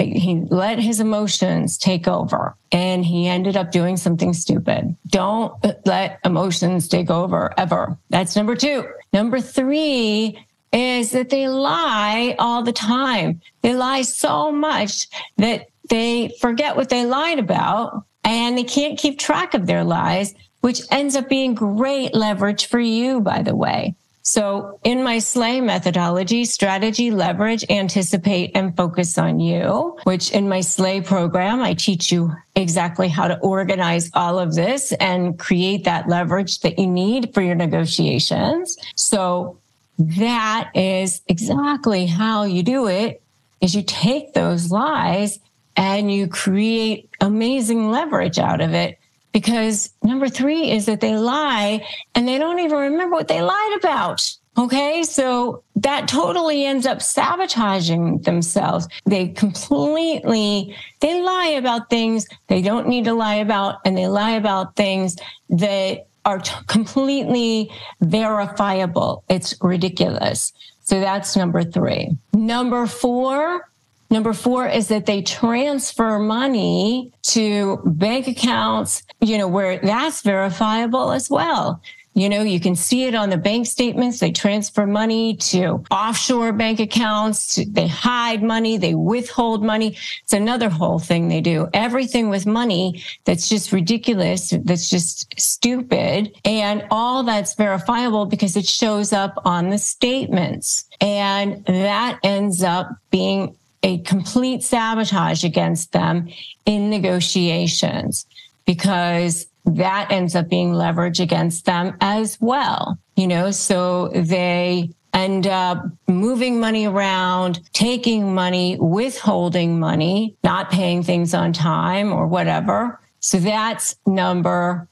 he let his emotions take over and he ended up doing something stupid. Don't let emotions take over ever. That's number two. Number three is that they lie all the time. They lie so much that they forget what they lied about and they can't keep track of their lies, which ends up being great leverage for you, by the way. So in my SLAY methodology, strategy, leverage, anticipate, and focus on you, which in my SLAY program, I teach you exactly how to organize all of this and create that leverage that you need for your negotiations. So that is exactly how you do it is you take those lies and you create amazing leverage out of it. Because number three is that they lie and they don't even remember what they lied about. Okay. So that totally ends up sabotaging themselves. They completely, they lie about things they don't need to lie about and they lie about things that are t- completely verifiable. It's ridiculous. So that's number three. Number four Number four is that they transfer money to bank accounts, you know, where that's verifiable as well. You know, you can see it on the bank statements. They transfer money to offshore bank accounts. They hide money. They withhold money. It's another whole thing they do. Everything with money that's just ridiculous. That's just stupid. And all that's verifiable because it shows up on the statements. And that ends up being a complete sabotage against them in negotiations because that ends up being leverage against them as well. You know, so they end up moving money around, taking money, withholding money, not paying things on time or whatever. So that's number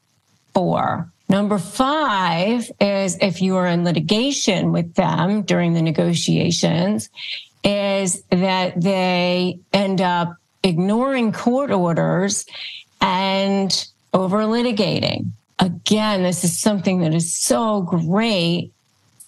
four. Number five is if you are in litigation with them during the negotiations is that they end up ignoring court orders and over litigating. Again, this is something that is so great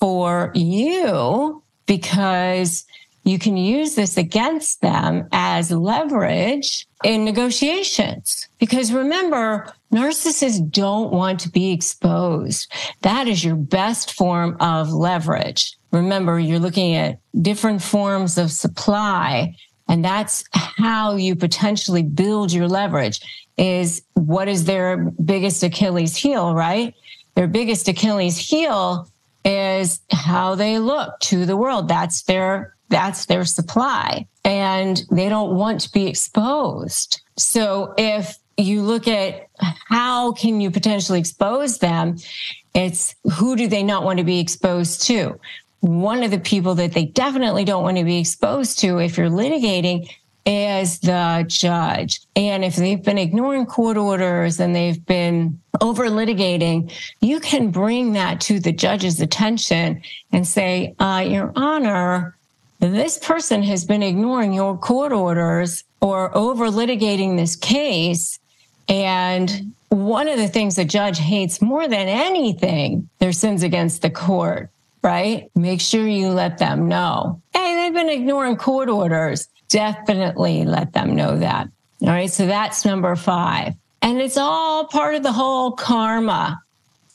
for you because you can use this against them as leverage in negotiations. Because remember, narcissists don't want to be exposed. That is your best form of leverage. Remember, you're looking at different forms of supply. And that's how you potentially build your leverage is what is their biggest Achilles heel, right? Their biggest Achilles heel is how they look to the world. That's their, that's their supply and they don't want to be exposed. So if you look at how can you potentially expose them, it's who do they not want to be exposed to? One of the people that they definitely don't want to be exposed to if you're litigating is the judge. And if they've been ignoring court orders and they've been over litigating, you can bring that to the judge's attention and say, uh, Your Honor, this person has been ignoring your court orders or over litigating this case. And one of the things a judge hates more than anything, their sins against the court right? Make sure you let them know. Hey, they've been ignoring court orders. Definitely let them know that. All right. So that's number five. And it's all part of the whole karma.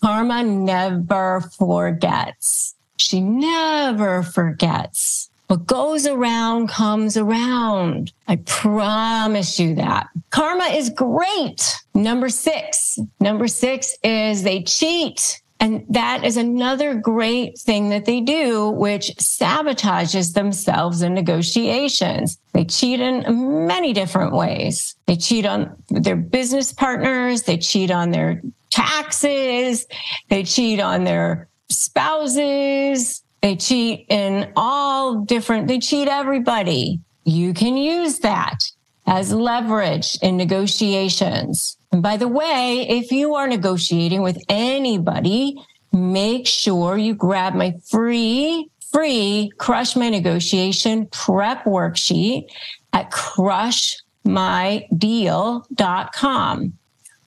Karma never forgets. She never forgets. What goes around comes around. I promise you that. Karma is great. Number six. Number six is they cheat. And that is another great thing that they do, which sabotages themselves in negotiations. They cheat in many different ways. They cheat on their business partners. They cheat on their taxes. They cheat on their spouses. They cheat in all different, they cheat everybody. You can use that as leverage in negotiations. And by the way, if you are negotiating with anybody, make sure you grab my free, free Crush My Negotiation prep worksheet at crushmydeal.com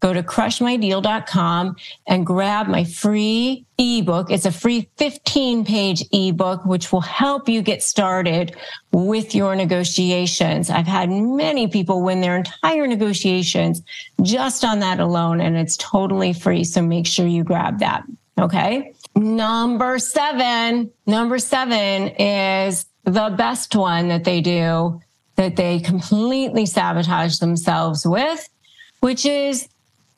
go to crushmydeal.com and grab my free ebook. It's a free 15 page ebook, which will help you get started with your negotiations. I've had many people win their entire negotiations just on that alone, and it's totally free. So make sure you grab that. Okay. Number seven, number seven is the best one that they do that they completely sabotage themselves with, which is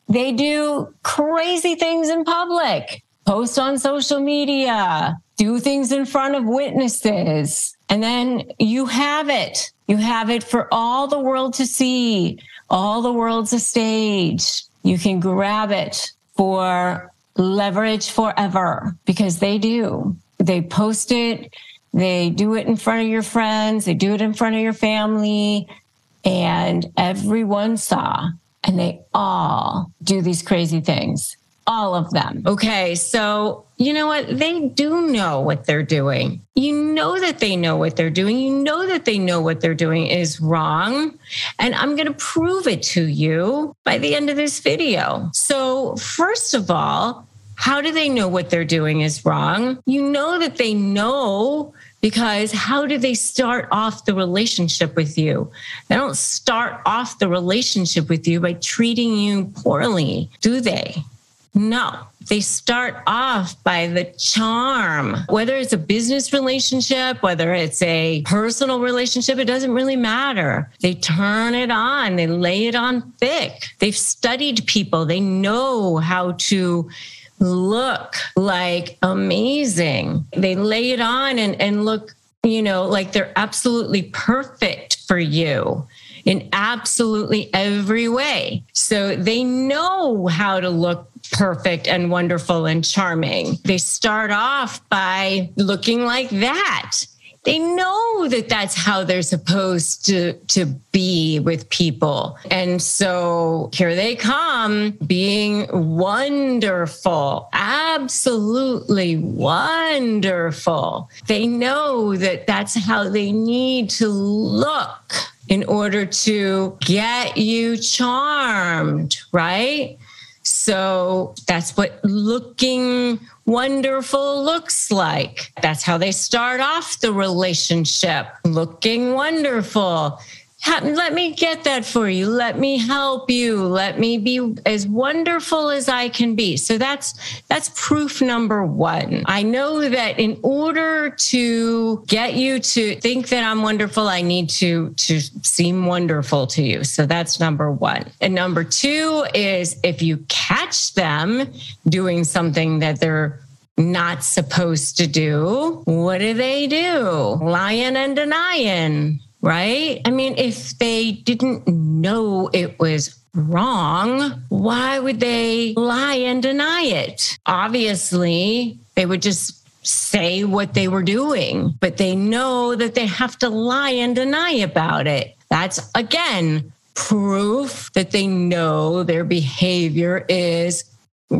they do crazy things in public, post on social media, do things in front of witnesses. And then you have it. You have it for all the world to see. All the world's a stage. You can grab it for leverage forever because they do. They post it. They do it in front of your friends. They do it in front of your family. And everyone saw and they all do these crazy things. All of them. Okay. So, you know what? They do know what they're doing. You know that they know what they're doing. You know that they know what they're doing is wrong. And I'm going to prove it to you by the end of this video. So, first of all, how do they know what they're doing is wrong? You know that they know because how do they start off the relationship with you? They don't start off the relationship with you by treating you poorly, do they? No, they start off by the charm. Whether it's a business relationship, whether it's a personal relationship, it doesn't really matter. They turn it on, they lay it on thick. They've studied people, they know how to look like amazing. They lay it on and, and look, you know, like they're absolutely perfect for you in absolutely every way. So they know how to look perfect and wonderful and charming. They start off by looking like that they know that that's how they're supposed to to be with people. And so here they come being wonderful absolutely wonderful. They know that that's how they need to look in order to get you charmed right so that's what looking wonderful looks like. That's how they start off the relationship, looking wonderful let me get that for you. Let me help you. Let me be as wonderful as I can be. So that's that's proof number 1. I know that in order to get you to think that I'm wonderful, I need to to seem wonderful to you. So that's number 1. And number 2 is if you catch them doing something that they're not supposed to do, what do they do? Lying and denying right? I mean, if they didn't know it was wrong, why would they lie and deny it? Obviously, they would just say what they were doing, but they know that they have to lie and deny about it. That's again proof that they know their behavior is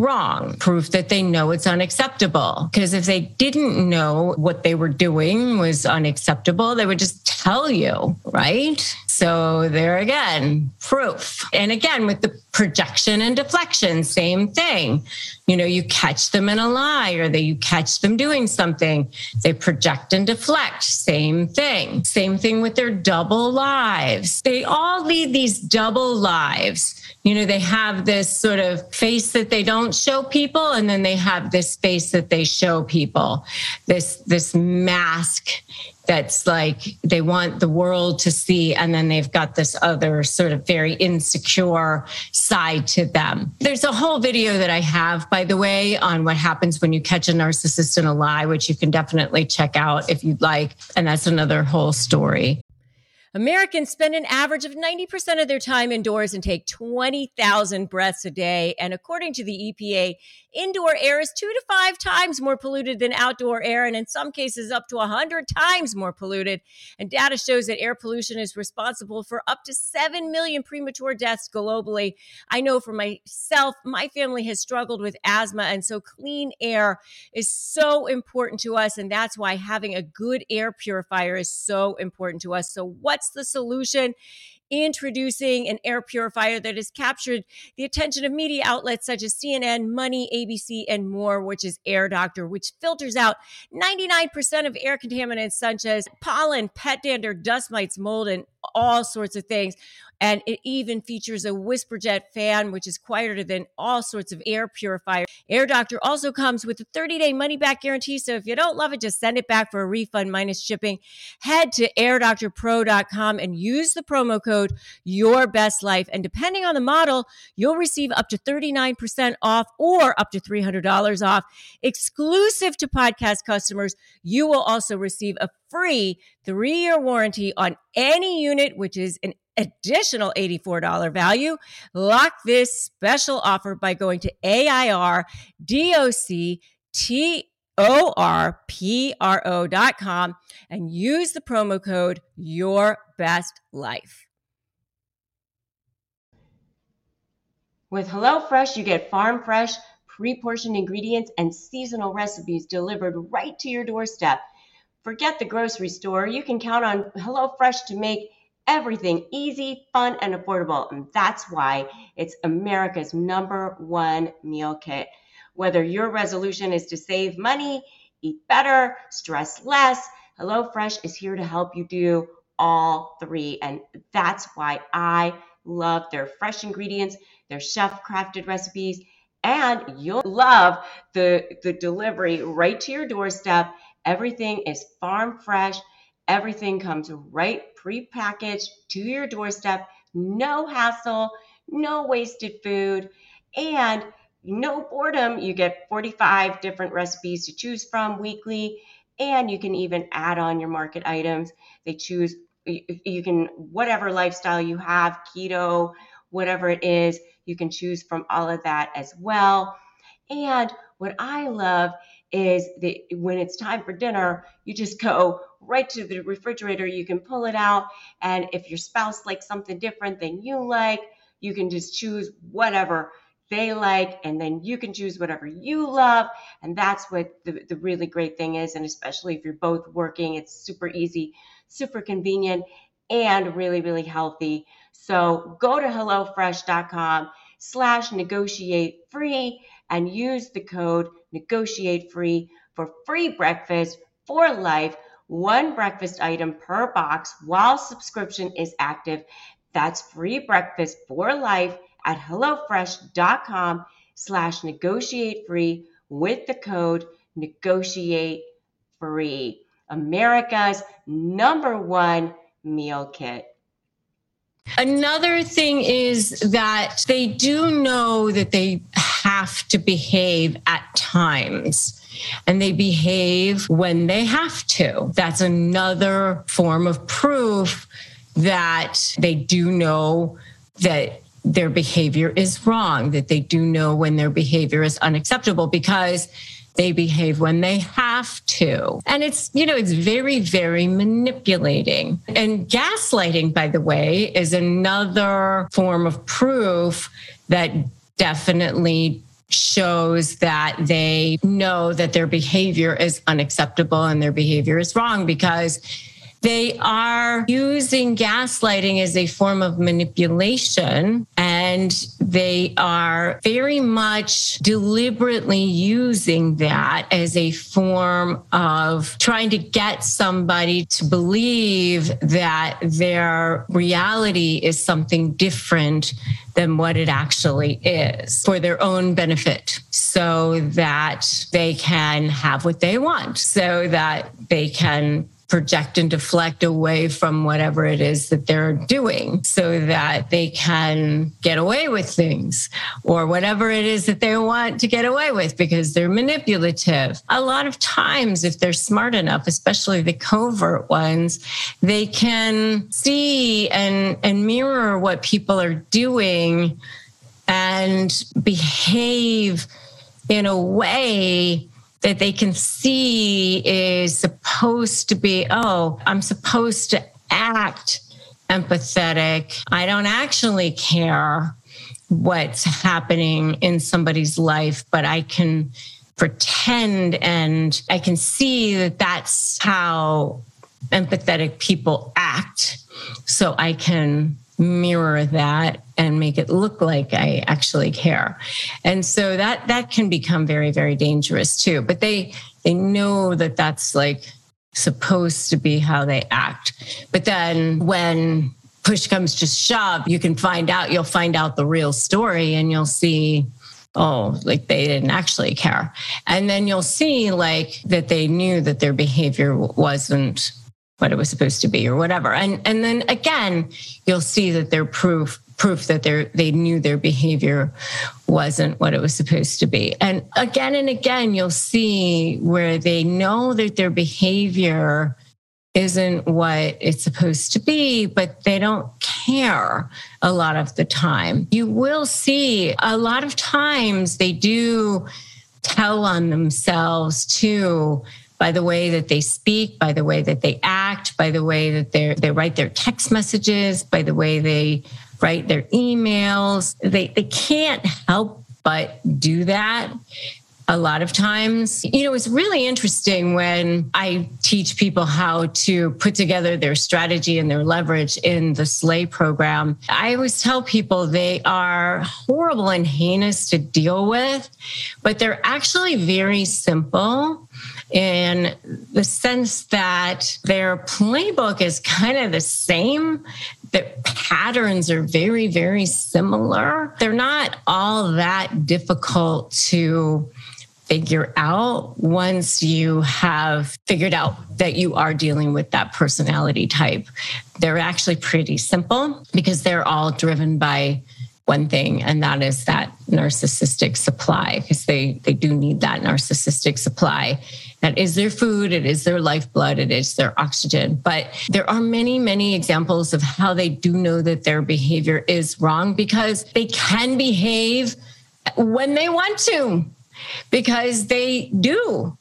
wrong, proof that they know it's unacceptable. Because if they didn't know what they were doing was unacceptable, they would just tell you, right? So there again, proof. And again, with the projection and deflection, same thing. You know, you catch them in a lie or that you catch them doing something. They project and deflect, same thing. Same thing with their double lives. They all lead these double lives you know they have this sort of face that they don't show people and then they have this face that they show people. This this mask that's like they want the world to see and then they've got this other sort of very insecure side to them. There's a whole video that i have by the way on what happens when you catch a narcissist in a lie which you can definitely check out if you'd like and that's another whole story Americans spend an average of 90% of their time indoors and take 20,000 breaths a day. And according to the EPA, indoor air is two to five times more polluted than outdoor air, and in some cases, up to 100 times more polluted. And data shows that air pollution is responsible for up to 7 million premature deaths globally. I know for myself, my family has struggled with asthma, and so clean air is so important to us. And that's why having a good air purifier is so important to us. So, what What's the solution? Introducing an air purifier that has captured the attention of media outlets such as CNN, Money, ABC, and more, which is Air Doctor, which filters out 99% of air contaminants such as pollen, pet dander, dust mites, mold, and all sorts of things. And it even features a WhisperJet fan, which is quieter than all sorts of air purifiers. Air Doctor also comes with a 30 day money back guarantee. So if you don't love it, just send it back for a refund minus shipping. Head to airdoctorpro.com and use the promo code Your Best Life. And depending on the model, you'll receive up to 39% off or up to $300 off. Exclusive to podcast customers, you will also receive a free three year warranty on any unit, which is an additional $84 value. Lock this special offer by going to AIRDOCTORPRO.com and use the promo code Your Best Life. With HelloFresh, you get farm fresh, pre portioned ingredients and seasonal recipes delivered right to your doorstep. Forget the grocery store. You can count on HelloFresh to make everything easy, fun, and affordable. And that's why it's America's number one meal kit. Whether your resolution is to save money, eat better, stress less, HelloFresh is here to help you do all three. And that's why I love their fresh ingredients, their chef crafted recipes, and you'll love the, the delivery right to your doorstep. Everything is farm fresh. Everything comes right prepackaged to your doorstep, no hassle, no wasted food, and no boredom. You get 45 different recipes to choose from weekly, and you can even add on your market items. They choose, you can, whatever lifestyle you have, keto, whatever it is, you can choose from all of that as well. And what I love is that when it's time for dinner, you just go right to the refrigerator. You can pull it out. And if your spouse likes something different than you like, you can just choose whatever they like. And then you can choose whatever you love. And that's what the, the really great thing is. And especially if you're both working, it's super easy, super convenient, and really, really healthy. So go to HelloFresh.com slash negotiate free and use the code negotiate free for free breakfast for life, one breakfast item per box while subscription is active. That's free breakfast for life at HelloFresh.com slash negotiate free with the code negotiate free. America's number one meal kit. Another thing is that they do know that they have to behave at times and they behave when they have to. That's another form of proof that they do know that their behavior is wrong, that they do know when their behavior is unacceptable because they behave when they have to. And it's, you know, it's very, very manipulating. And gaslighting, by the way, is another form of proof that definitely shows that they know that their behavior is unacceptable and their behavior is wrong because they are using gaslighting as a form of manipulation. And they are very much deliberately using that as a form of trying to get somebody to believe that their reality is something different than what it actually is for their own benefit. So that they can have what they want, so that they can project and deflect away from whatever it is that they're doing so that they can get away with things or whatever it is that they want to get away with because they're manipulative. A lot of times, if they're smart enough, especially the covert ones, they can see and, and mirror what people are doing and behave in a way that they can see is supposed to be, oh, I'm supposed to act empathetic. I don't actually care what's happening in somebody's life, but I can pretend and I can see that that's how empathetic people act. So I can mirror that and make it look like I actually care. And so that that can become very very dangerous too. But they they know that that's like supposed to be how they act. But then when push comes to shove, you can find out you'll find out the real story and you'll see oh, like they didn't actually care. And then you'll see like that they knew that their behavior wasn't what it was supposed to be or whatever. And and then again, you'll see that they're proof proof that they they knew their behavior wasn't what it was supposed to be. And again and again, you'll see where they know that their behavior isn't what it's supposed to be, but they don't care a lot of the time. You will see a lot of times they do tell on themselves too by the way that they speak, by the way that they act, by the way that they they write their text messages, by the way they write their emails. They they can't help but do that a lot of times. You know, it's really interesting when I teach people how to put together their strategy and their leverage in the Slay program. I always tell people they are horrible and heinous to deal with, but they're actually very simple in the sense that their playbook is kind of the same. The patterns are very, very similar. They're not all that difficult to figure out once you have figured out that you are dealing with that personality type. They're actually pretty simple because they're all driven by one thing, and that is that narcissistic supply, because they, they do need that narcissistic supply. That is their food, it is their lifeblood, it is their oxygen. But there are many, many examples of how they do know that their behavior is wrong because they can behave when they want to, because they do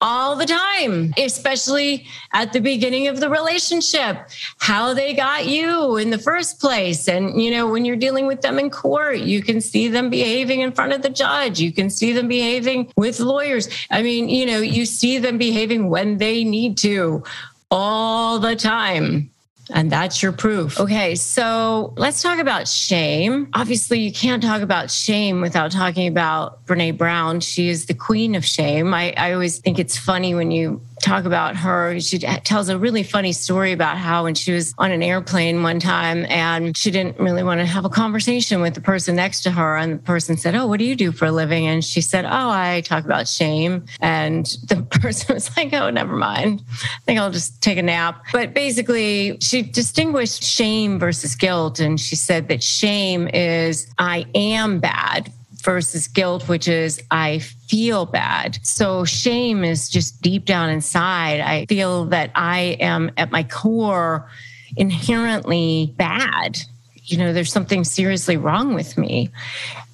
all the time, especially at the beginning of the relationship, how they got you in the first place. And, you know, when you're dealing with them in court, you can see them behaving in front of the judge. You can see them behaving with lawyers. I mean, you know, you see them behaving when they need to all the time. And that's your proof. Okay, so let's talk about shame. Obviously, you can't talk about shame without talking about Brene Brown. She is the queen of shame. I, I always think it's funny when you talk about her. She tells a really funny story about how when she was on an airplane one time and she didn't really want to have a conversation with the person next to her. And the person said, Oh, what do you do for a living? And she said, Oh, I talk about shame. And the person was like, Oh, never mind. I think I'll just take a nap. But basically, she distinguished shame versus guilt. And she said that shame is, I am bad versus guilt, which is I feel bad. So shame is just deep down inside. I feel that I am at my core inherently bad. You know, there's something seriously wrong with me.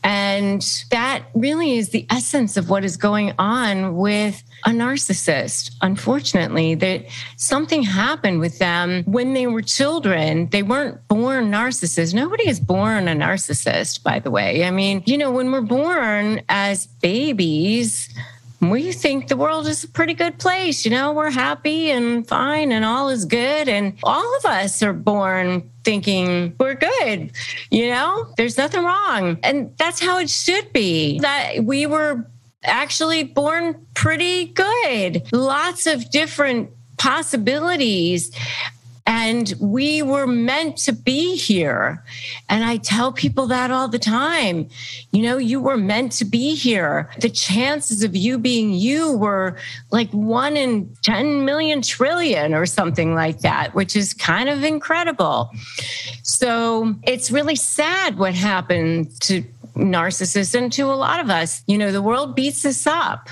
And that really is the essence of what is going on with a narcissist. Unfortunately, that something happened with them when they were children. They weren't born narcissists. Nobody is born a narcissist, by the way. I mean, you know, when we're born as babies, we think the world is a pretty good place. You know, we're happy and fine and all is good. And all of us are born thinking we're good. You know, there's nothing wrong. And that's how it should be. That we were actually born pretty good. Lots of different possibilities. And we were meant to be here. And I tell people that all the time. You know, you were meant to be here. The chances of you being you were like one in 10 million trillion or something like that, which is kind of incredible. So it's really sad what happened to narcissists and to a lot of us. You know, the world beats us up.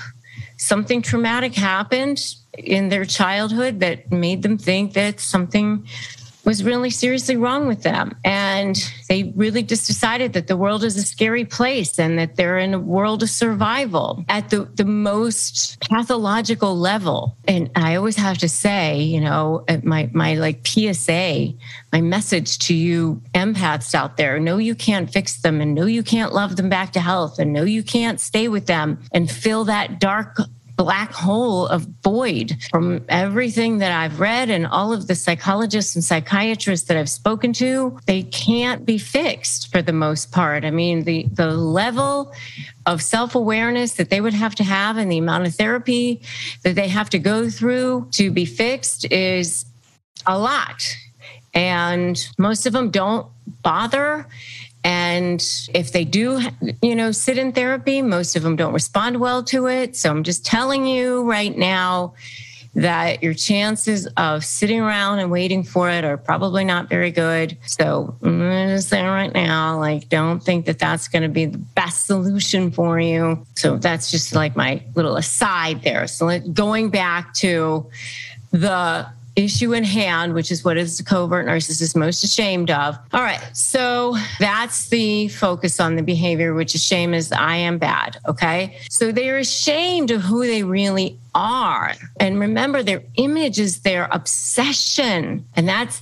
Something traumatic happened in their childhood that made them think that something was really seriously wrong with them. And they really just decided that the world is a scary place and that they're in a world of survival at the, the most pathological level. And I always have to say, you know, uh, my, my like PSA, my message to you empaths out there no, you can't fix them and no, you can't love them back to health and no, you can't stay with them and fill that dark black hole of void from everything that I've read and all of the psychologists and psychiatrists that I've spoken to. They can't be fixed for the most part. I mean, the, the level of self awareness that they would have to have and the amount of therapy that they have to go through to be fixed is a lot. And most of them don't bother and if they do, you know, sit in therapy, most of them don't respond well to it. So I'm just telling you right now that your chances of sitting around and waiting for it are probably not very good. So I'm just saying right now, like, don't think that that's going to be the best solution for you. So that's just like my little aside there. So going back to the issue in hand, which is what is the covert narcissist most ashamed of. All right. So that's the focus on the behavior, which is shame is I am bad. Okay. So they're ashamed of who they really are. And remember, their image is their obsession. And that's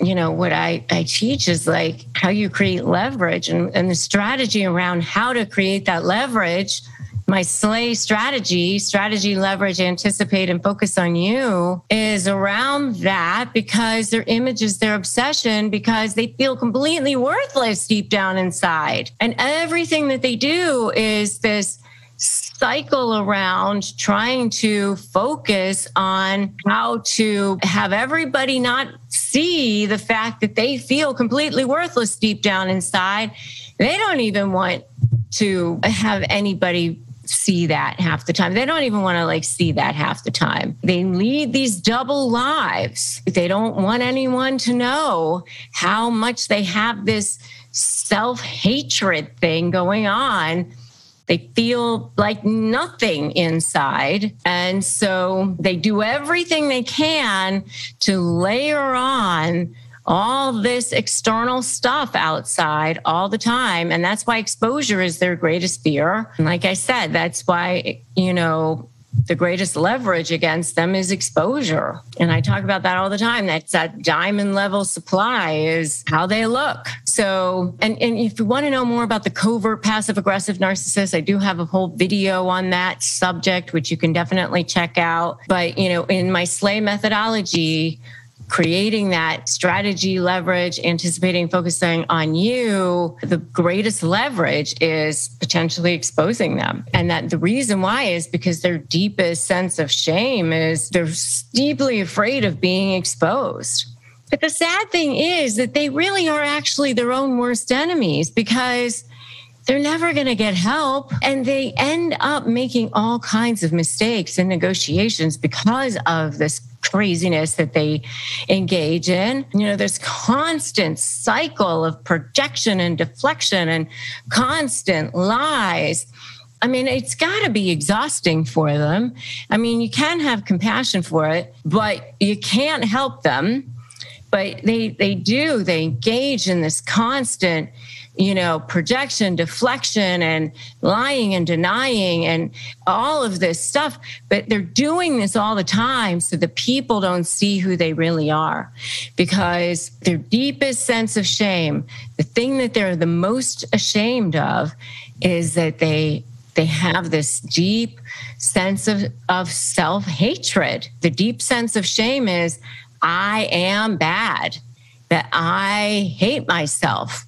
you know what I, I teach is like how you create leverage and, and the strategy around how to create that leverage my slay strategy, strategy, leverage, anticipate, and focus on you is around that because their image is their obsession because they feel completely worthless deep down inside. And everything that they do is this cycle around trying to focus on how to have everybody not see the fact that they feel completely worthless deep down inside. They don't even want to have anybody see that half the time. They don't even want to like see that half the time. They lead these double lives. They don't want anyone to know how much they have this self hatred thing going on. They feel like nothing inside. And so they do everything they can to layer on all this external stuff outside all the time. And that's why exposure is their greatest fear. And like I said, that's why, you know, the greatest leverage against them is exposure. And I talk about that all the time. That's that diamond level supply is how they look. So, and, and if you want to know more about the covert passive aggressive narcissist, I do have a whole video on that subject, which you can definitely check out. But, you know, in my slay methodology, creating that strategy leverage, anticipating, focusing on you, the greatest leverage is potentially exposing them. And that the reason why is because their deepest sense of shame is they're deeply afraid of being exposed. But the sad thing is that they really are actually their own worst enemies because they're never going to get help. And they end up making all kinds of mistakes in negotiations because of this craziness that they engage in. You know, there's constant cycle of projection and deflection and constant lies. I mean, it's got to be exhausting for them. I mean, you can have compassion for it, but you can't help them. But they they do. They engage in this constant you know, projection, deflection, and lying and denying and all of this stuff. But they're doing this all the time so the people don't see who they really are because their deepest sense of shame, the thing that they're the most ashamed of, is that they they have this deep sense of, of self-hatred. The deep sense of shame is I am bad, that I hate myself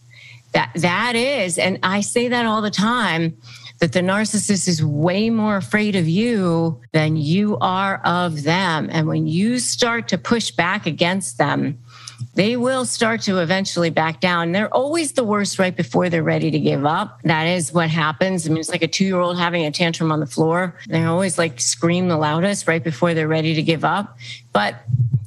that that is and i say that all the time that the narcissist is way more afraid of you than you are of them. And when you start to push back against them, they will start to eventually back down. They're always the worst right before they're ready to give up. That is what happens. I mean, it's like a two year old having a tantrum on the floor. They always like scream the loudest right before they're ready to give up. But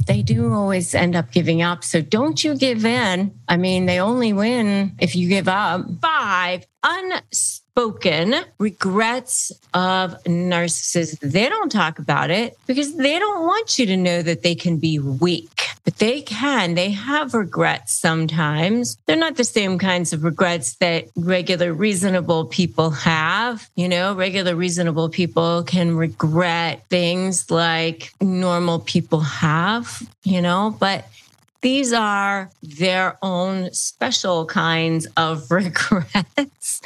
they do always end up giving up. So don't you give in. I mean, they only win if you give up. Five, unspoken regrets of narcissists. They don't talk about it because they don't want you to know that they can be weak but they can. They have regrets sometimes. They're not the same kinds of regrets that regular, reasonable people have. You know, regular, reasonable people can regret things like normal people have, you know, but these are their own special kinds of regrets.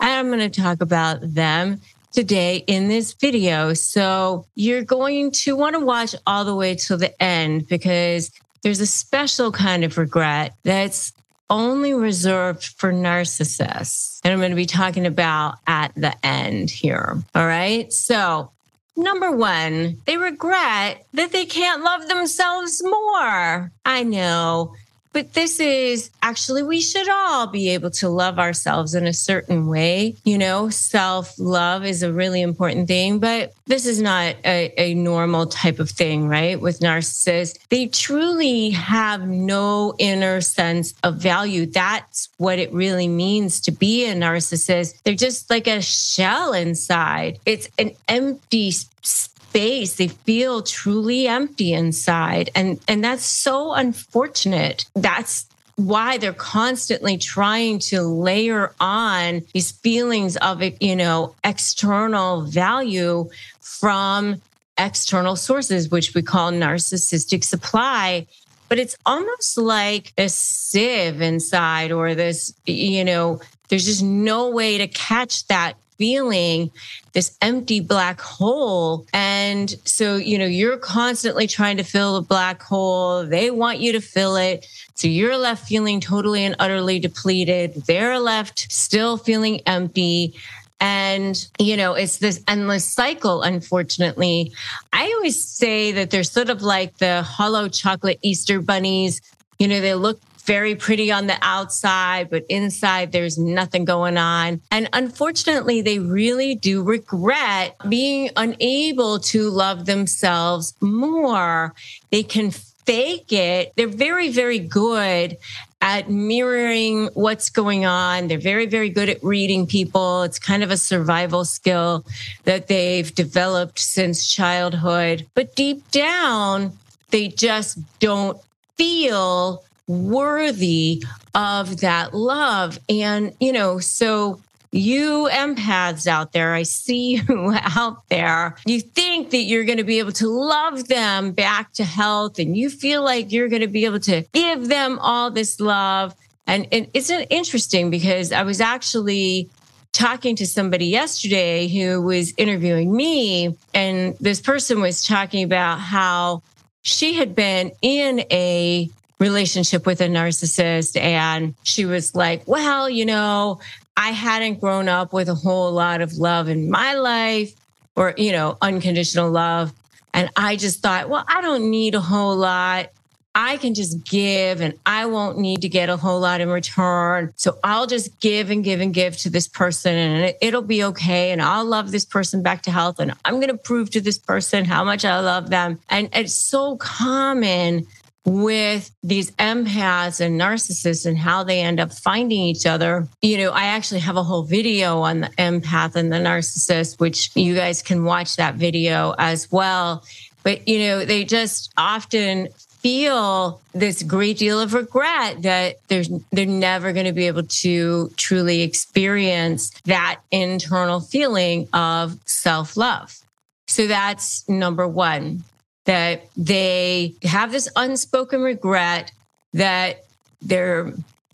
I'm going to talk about them today in this video. So you're going to want to watch all the way to the end because there's a special kind of regret that's only reserved for narcissists. And I'm going to be talking about at the end here. All right. So, number one, they regret that they can't love themselves more. I know but this is actually, we should all be able to love ourselves in a certain way. You know, self love is a really important thing, but this is not a, a normal type of thing, right? With narcissists, they truly have no inner sense of value. That's what it really means to be a narcissist. They're just like a shell inside, it's an empty space space. They feel truly empty inside. And and that's so unfortunate. That's why they're constantly trying to layer on these feelings of you know external value from external sources which we call narcissistic supply. But it's almost like a sieve inside or this you know there's just no way to catch that feeling this empty black hole. And so, you know, you're constantly trying to fill the black hole. They want you to fill it. So you're left feeling totally and utterly depleted. They're left still feeling empty. And, you know, it's this endless cycle, unfortunately. I always say that they're sort of like the hollow chocolate Easter bunnies. You know, they look very pretty on the outside, but inside there's nothing going on. And unfortunately, they really do regret being unable to love themselves more. They can fake it. They're very, very good at mirroring what's going on. They're very, very good at reading people. It's kind of a survival skill that they've developed since childhood. But deep down, they just don't feel worthy of that love. And, you know, so you empaths out there, I see you out there. You think that you're going to be able to love them back to health and you feel like you're going to be able to give them all this love. And, and isn't interesting because I was actually talking to somebody yesterday who was interviewing me, and this person was talking about how she had been in a relationship with a narcissist. And she was like, well, you know, I hadn't grown up with a whole lot of love in my life or, you know, unconditional love. And I just thought, well, I don't need a whole lot. I can just give and I won't need to get a whole lot in return. So I'll just give and give and give to this person and it, will be okay. And I'll love this person back to health. And I'm going to prove to this person how much I love them. And it's so common with these empaths and narcissists and how they end up finding each other. You know, I actually have a whole video on the empath and the narcissist, which you guys can watch that video as well. But, you know, they just often feel this great deal of regret that there's they're never going to be able to truly experience that internal feeling of self-love. So that's number 1 that they have this unspoken regret that they're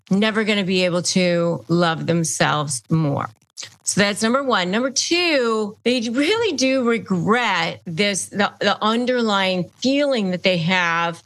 never going to be able to love themselves more. So that's number one. Number two, they really do regret this, the, the underlying feeling that they have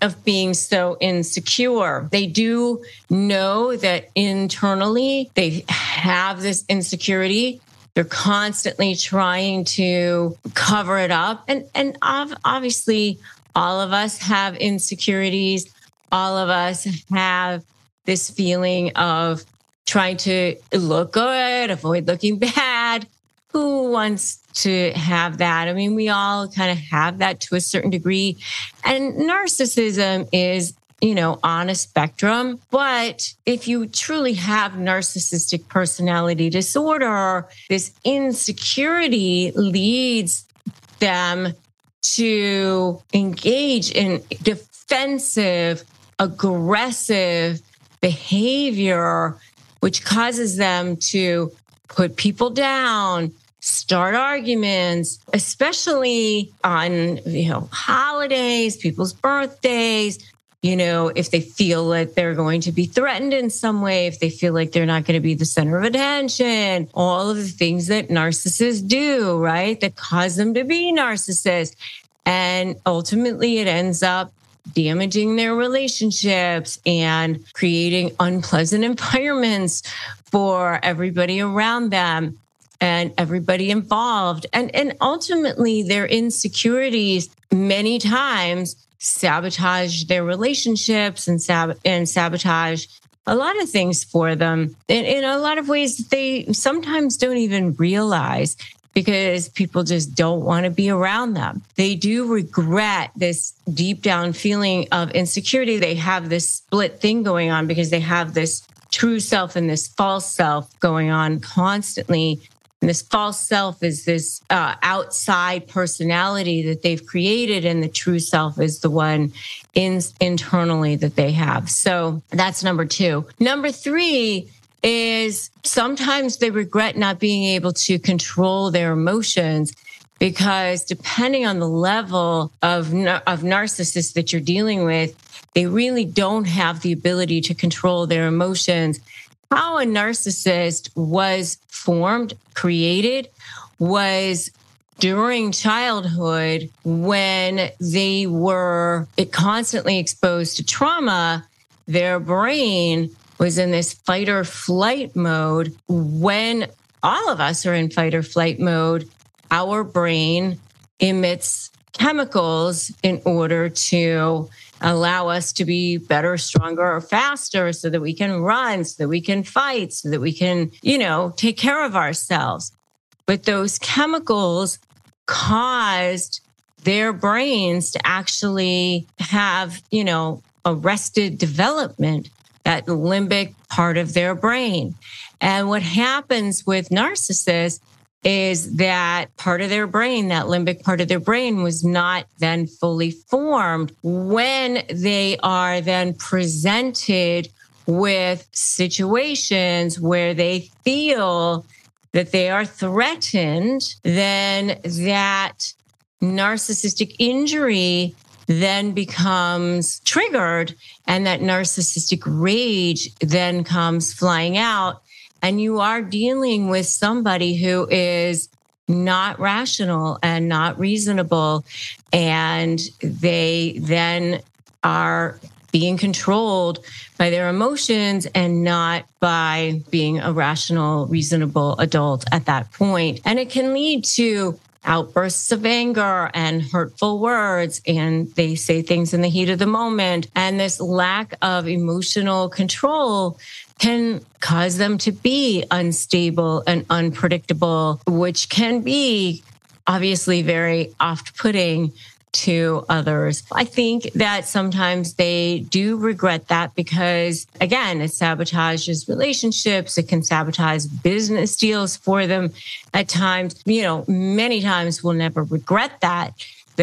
of being so insecure. They do know that internally they have this insecurity They're constantly trying to cover it up. And, and obviously, all of us have insecurities. All of us have this feeling of trying to look good, avoid looking bad. Who wants to have that? I mean, we all kind of have that to a certain degree. And narcissism is you know, on a spectrum. But if you truly have narcissistic personality disorder, this insecurity leads them to engage in defensive, aggressive behavior, which causes them to put people down, start arguments, especially on, you know, holidays, people's birthdays, you know, if they feel like they're going to be threatened in some way, if they feel like they're not going to be the center of attention, all of the things that narcissists do, right? That cause them to be narcissists. And ultimately, it ends up damaging their relationships and creating unpleasant environments for everybody around them and everybody involved. And, and ultimately, their insecurities many times sabotage their relationships and, sab- and sabotage a lot of things for them in, in a lot of ways they sometimes don't even realize because people just don't want to be around them. They do regret this deep down feeling of insecurity. They have this split thing going on because they have this true self and this false self going on constantly. This false self is this uh, outside personality that they've created, and the true self is the one in, internally that they have. So that's number two. Number three is sometimes they regret not being able to control their emotions because depending on the level of, of narcissist that you're dealing with, they really don't have the ability to control their emotions how a narcissist was formed, created, was during childhood when they were constantly exposed to trauma, their brain was in this fight or flight mode. When all of us are in fight or flight mode, our brain emits chemicals in order to allow us to be better, stronger, or faster so that we can run, so that we can fight, so that we can, you know, take care of ourselves. But those chemicals caused their brains to actually have, you know, arrested development, that limbic part of their brain. And what happens with narcissists is that part of their brain, that limbic part of their brain, was not then fully formed when they are then presented with situations where they feel that they are threatened, then that narcissistic injury then becomes triggered and that narcissistic rage then comes flying out and you are dealing with somebody who is not rational and not reasonable. And they then are being controlled by their emotions and not by being a rational, reasonable adult at that point. And it can lead to outbursts of anger and hurtful words, and they say things in the heat of the moment. And this lack of emotional control can cause them to be unstable and unpredictable, which can be obviously very off putting to others. I think that sometimes they do regret that because, again, it sabotages relationships. It can sabotage business deals for them at times. You know, many times we'll never regret that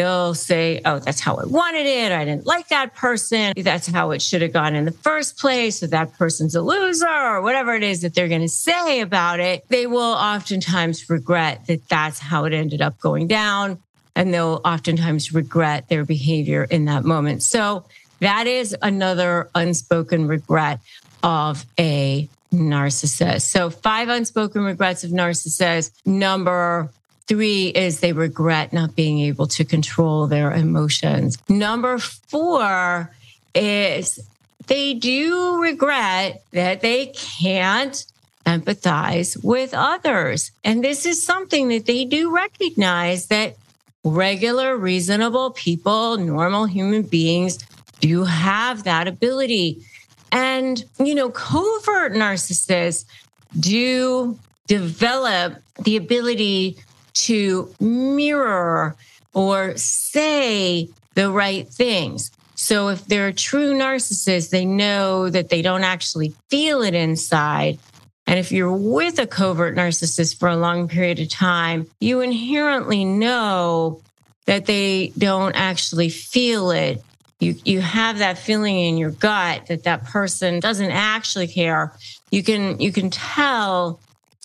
they'll say, Oh, that's how I wanted it. I didn't like that person. That's how it should have gone in the first place. So that person's a loser or whatever it is that they're going to say about it. They will oftentimes regret that that's how it ended up going down. And they'll oftentimes regret their behavior in that moment. So that is another unspoken regret of a narcissist. So five unspoken regrets of narcissists. Number Three is they regret not being able to control their emotions. Number four is they do regret that they can't empathize with others. And this is something that they do recognize that regular, reasonable people, normal human beings do have that ability. And, you know, covert narcissists do develop the ability to mirror or say the right things. So if they're a true narcissist, they know that they don't actually feel it inside. And if you're with a covert narcissist for a long period of time, you inherently know that they don't actually feel it. You, you have that feeling in your gut that that person doesn't actually care. You can, you can tell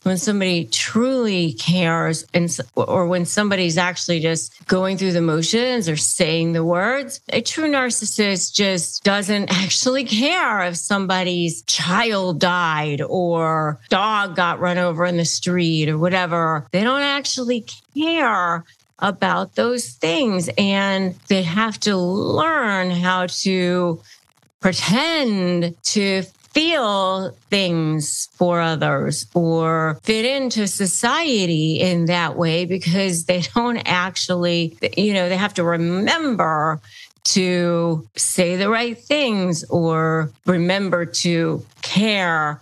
when somebody truly cares and or when somebody's actually just going through the motions or saying the words a true narcissist just doesn't actually care if somebody's child died or dog got run over in the street or whatever. They don't actually care about those things and they have to learn how to pretend to feel things for others or fit into society in that way because they don't actually, you know, they have to remember to say the right things or remember to care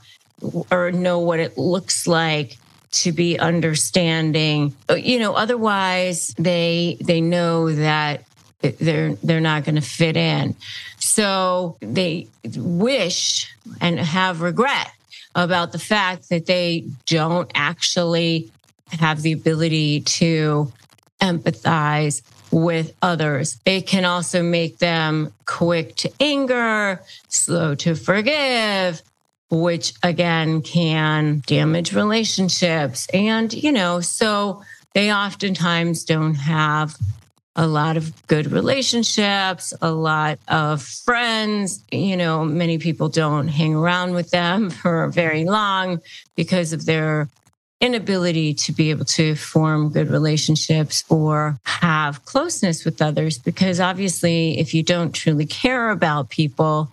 or know what it looks like to be understanding. You know otherwise they they know that they're they're not going to fit in so they wish and have regret about the fact that they don't actually have the ability to empathize with others. It can also make them quick to anger, slow to forgive, which again can damage relationships. And, you know, so they oftentimes don't have a lot of good relationships, a lot of friends. You know, many people don't hang around with them for very long because of their inability to be able to form good relationships or have closeness with others. Because obviously, if you don't truly care about people,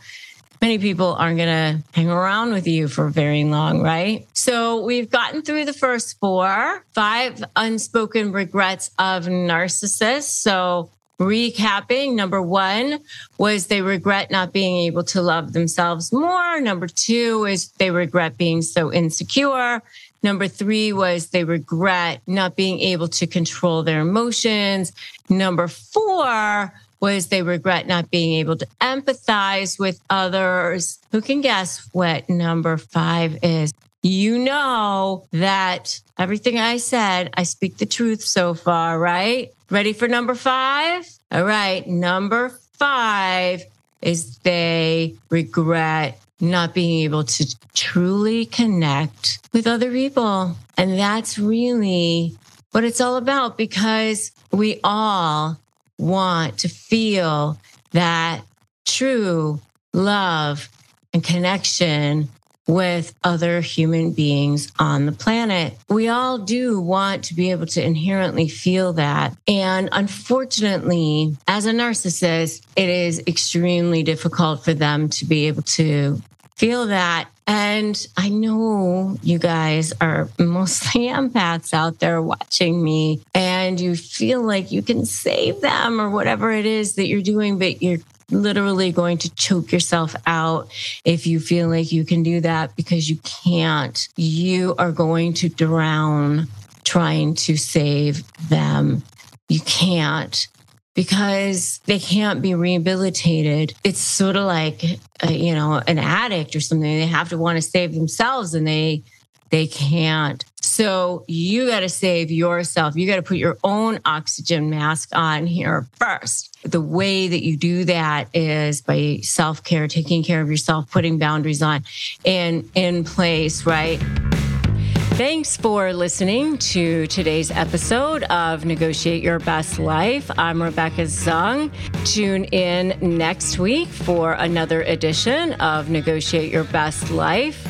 many people aren't going to hang around with you for very long, right? So we've gotten through the first four, five unspoken regrets of narcissists. So recapping number one was they regret not being able to love themselves more. Number two is they regret being so insecure. Number three was they regret not being able to control their emotions. Number four was they regret not being able to empathize with others. Who can guess what number five is? You know that everything I said, I speak the truth so far, right? Ready for number five? All right. Number five is they regret not being able to truly connect with other people. And that's really what it's all about because we all want to feel that true love and connection with other human beings on the planet. We all do want to be able to inherently feel that. And unfortunately, as a narcissist, it is extremely difficult for them to be able to feel that. And I know you guys are mostly empaths out there watching me, and you feel like you can save them or whatever it is that you're doing, but you're literally going to choke yourself out if you feel like you can do that because you can't. You are going to drown trying to save them. You can't because they can't be rehabilitated. It's sort of like, a, you know, an addict or something. They have to want to save themselves and they they can't. So you got to save yourself. You got to put your own oxygen mask on here first. The way that you do that is by self care, taking care of yourself, putting boundaries on and in place, right? Thanks for listening to today's episode of Negotiate Your Best Life. I'm Rebecca Zung. Tune in next week for another edition of Negotiate Your Best Life.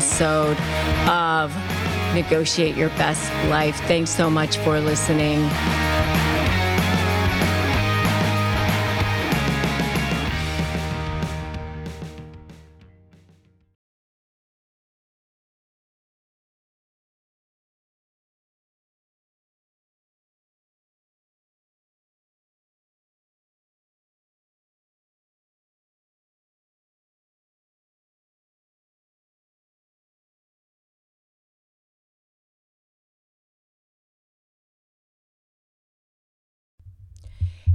episode of Negotiate Your Best Life. Thanks so much for listening.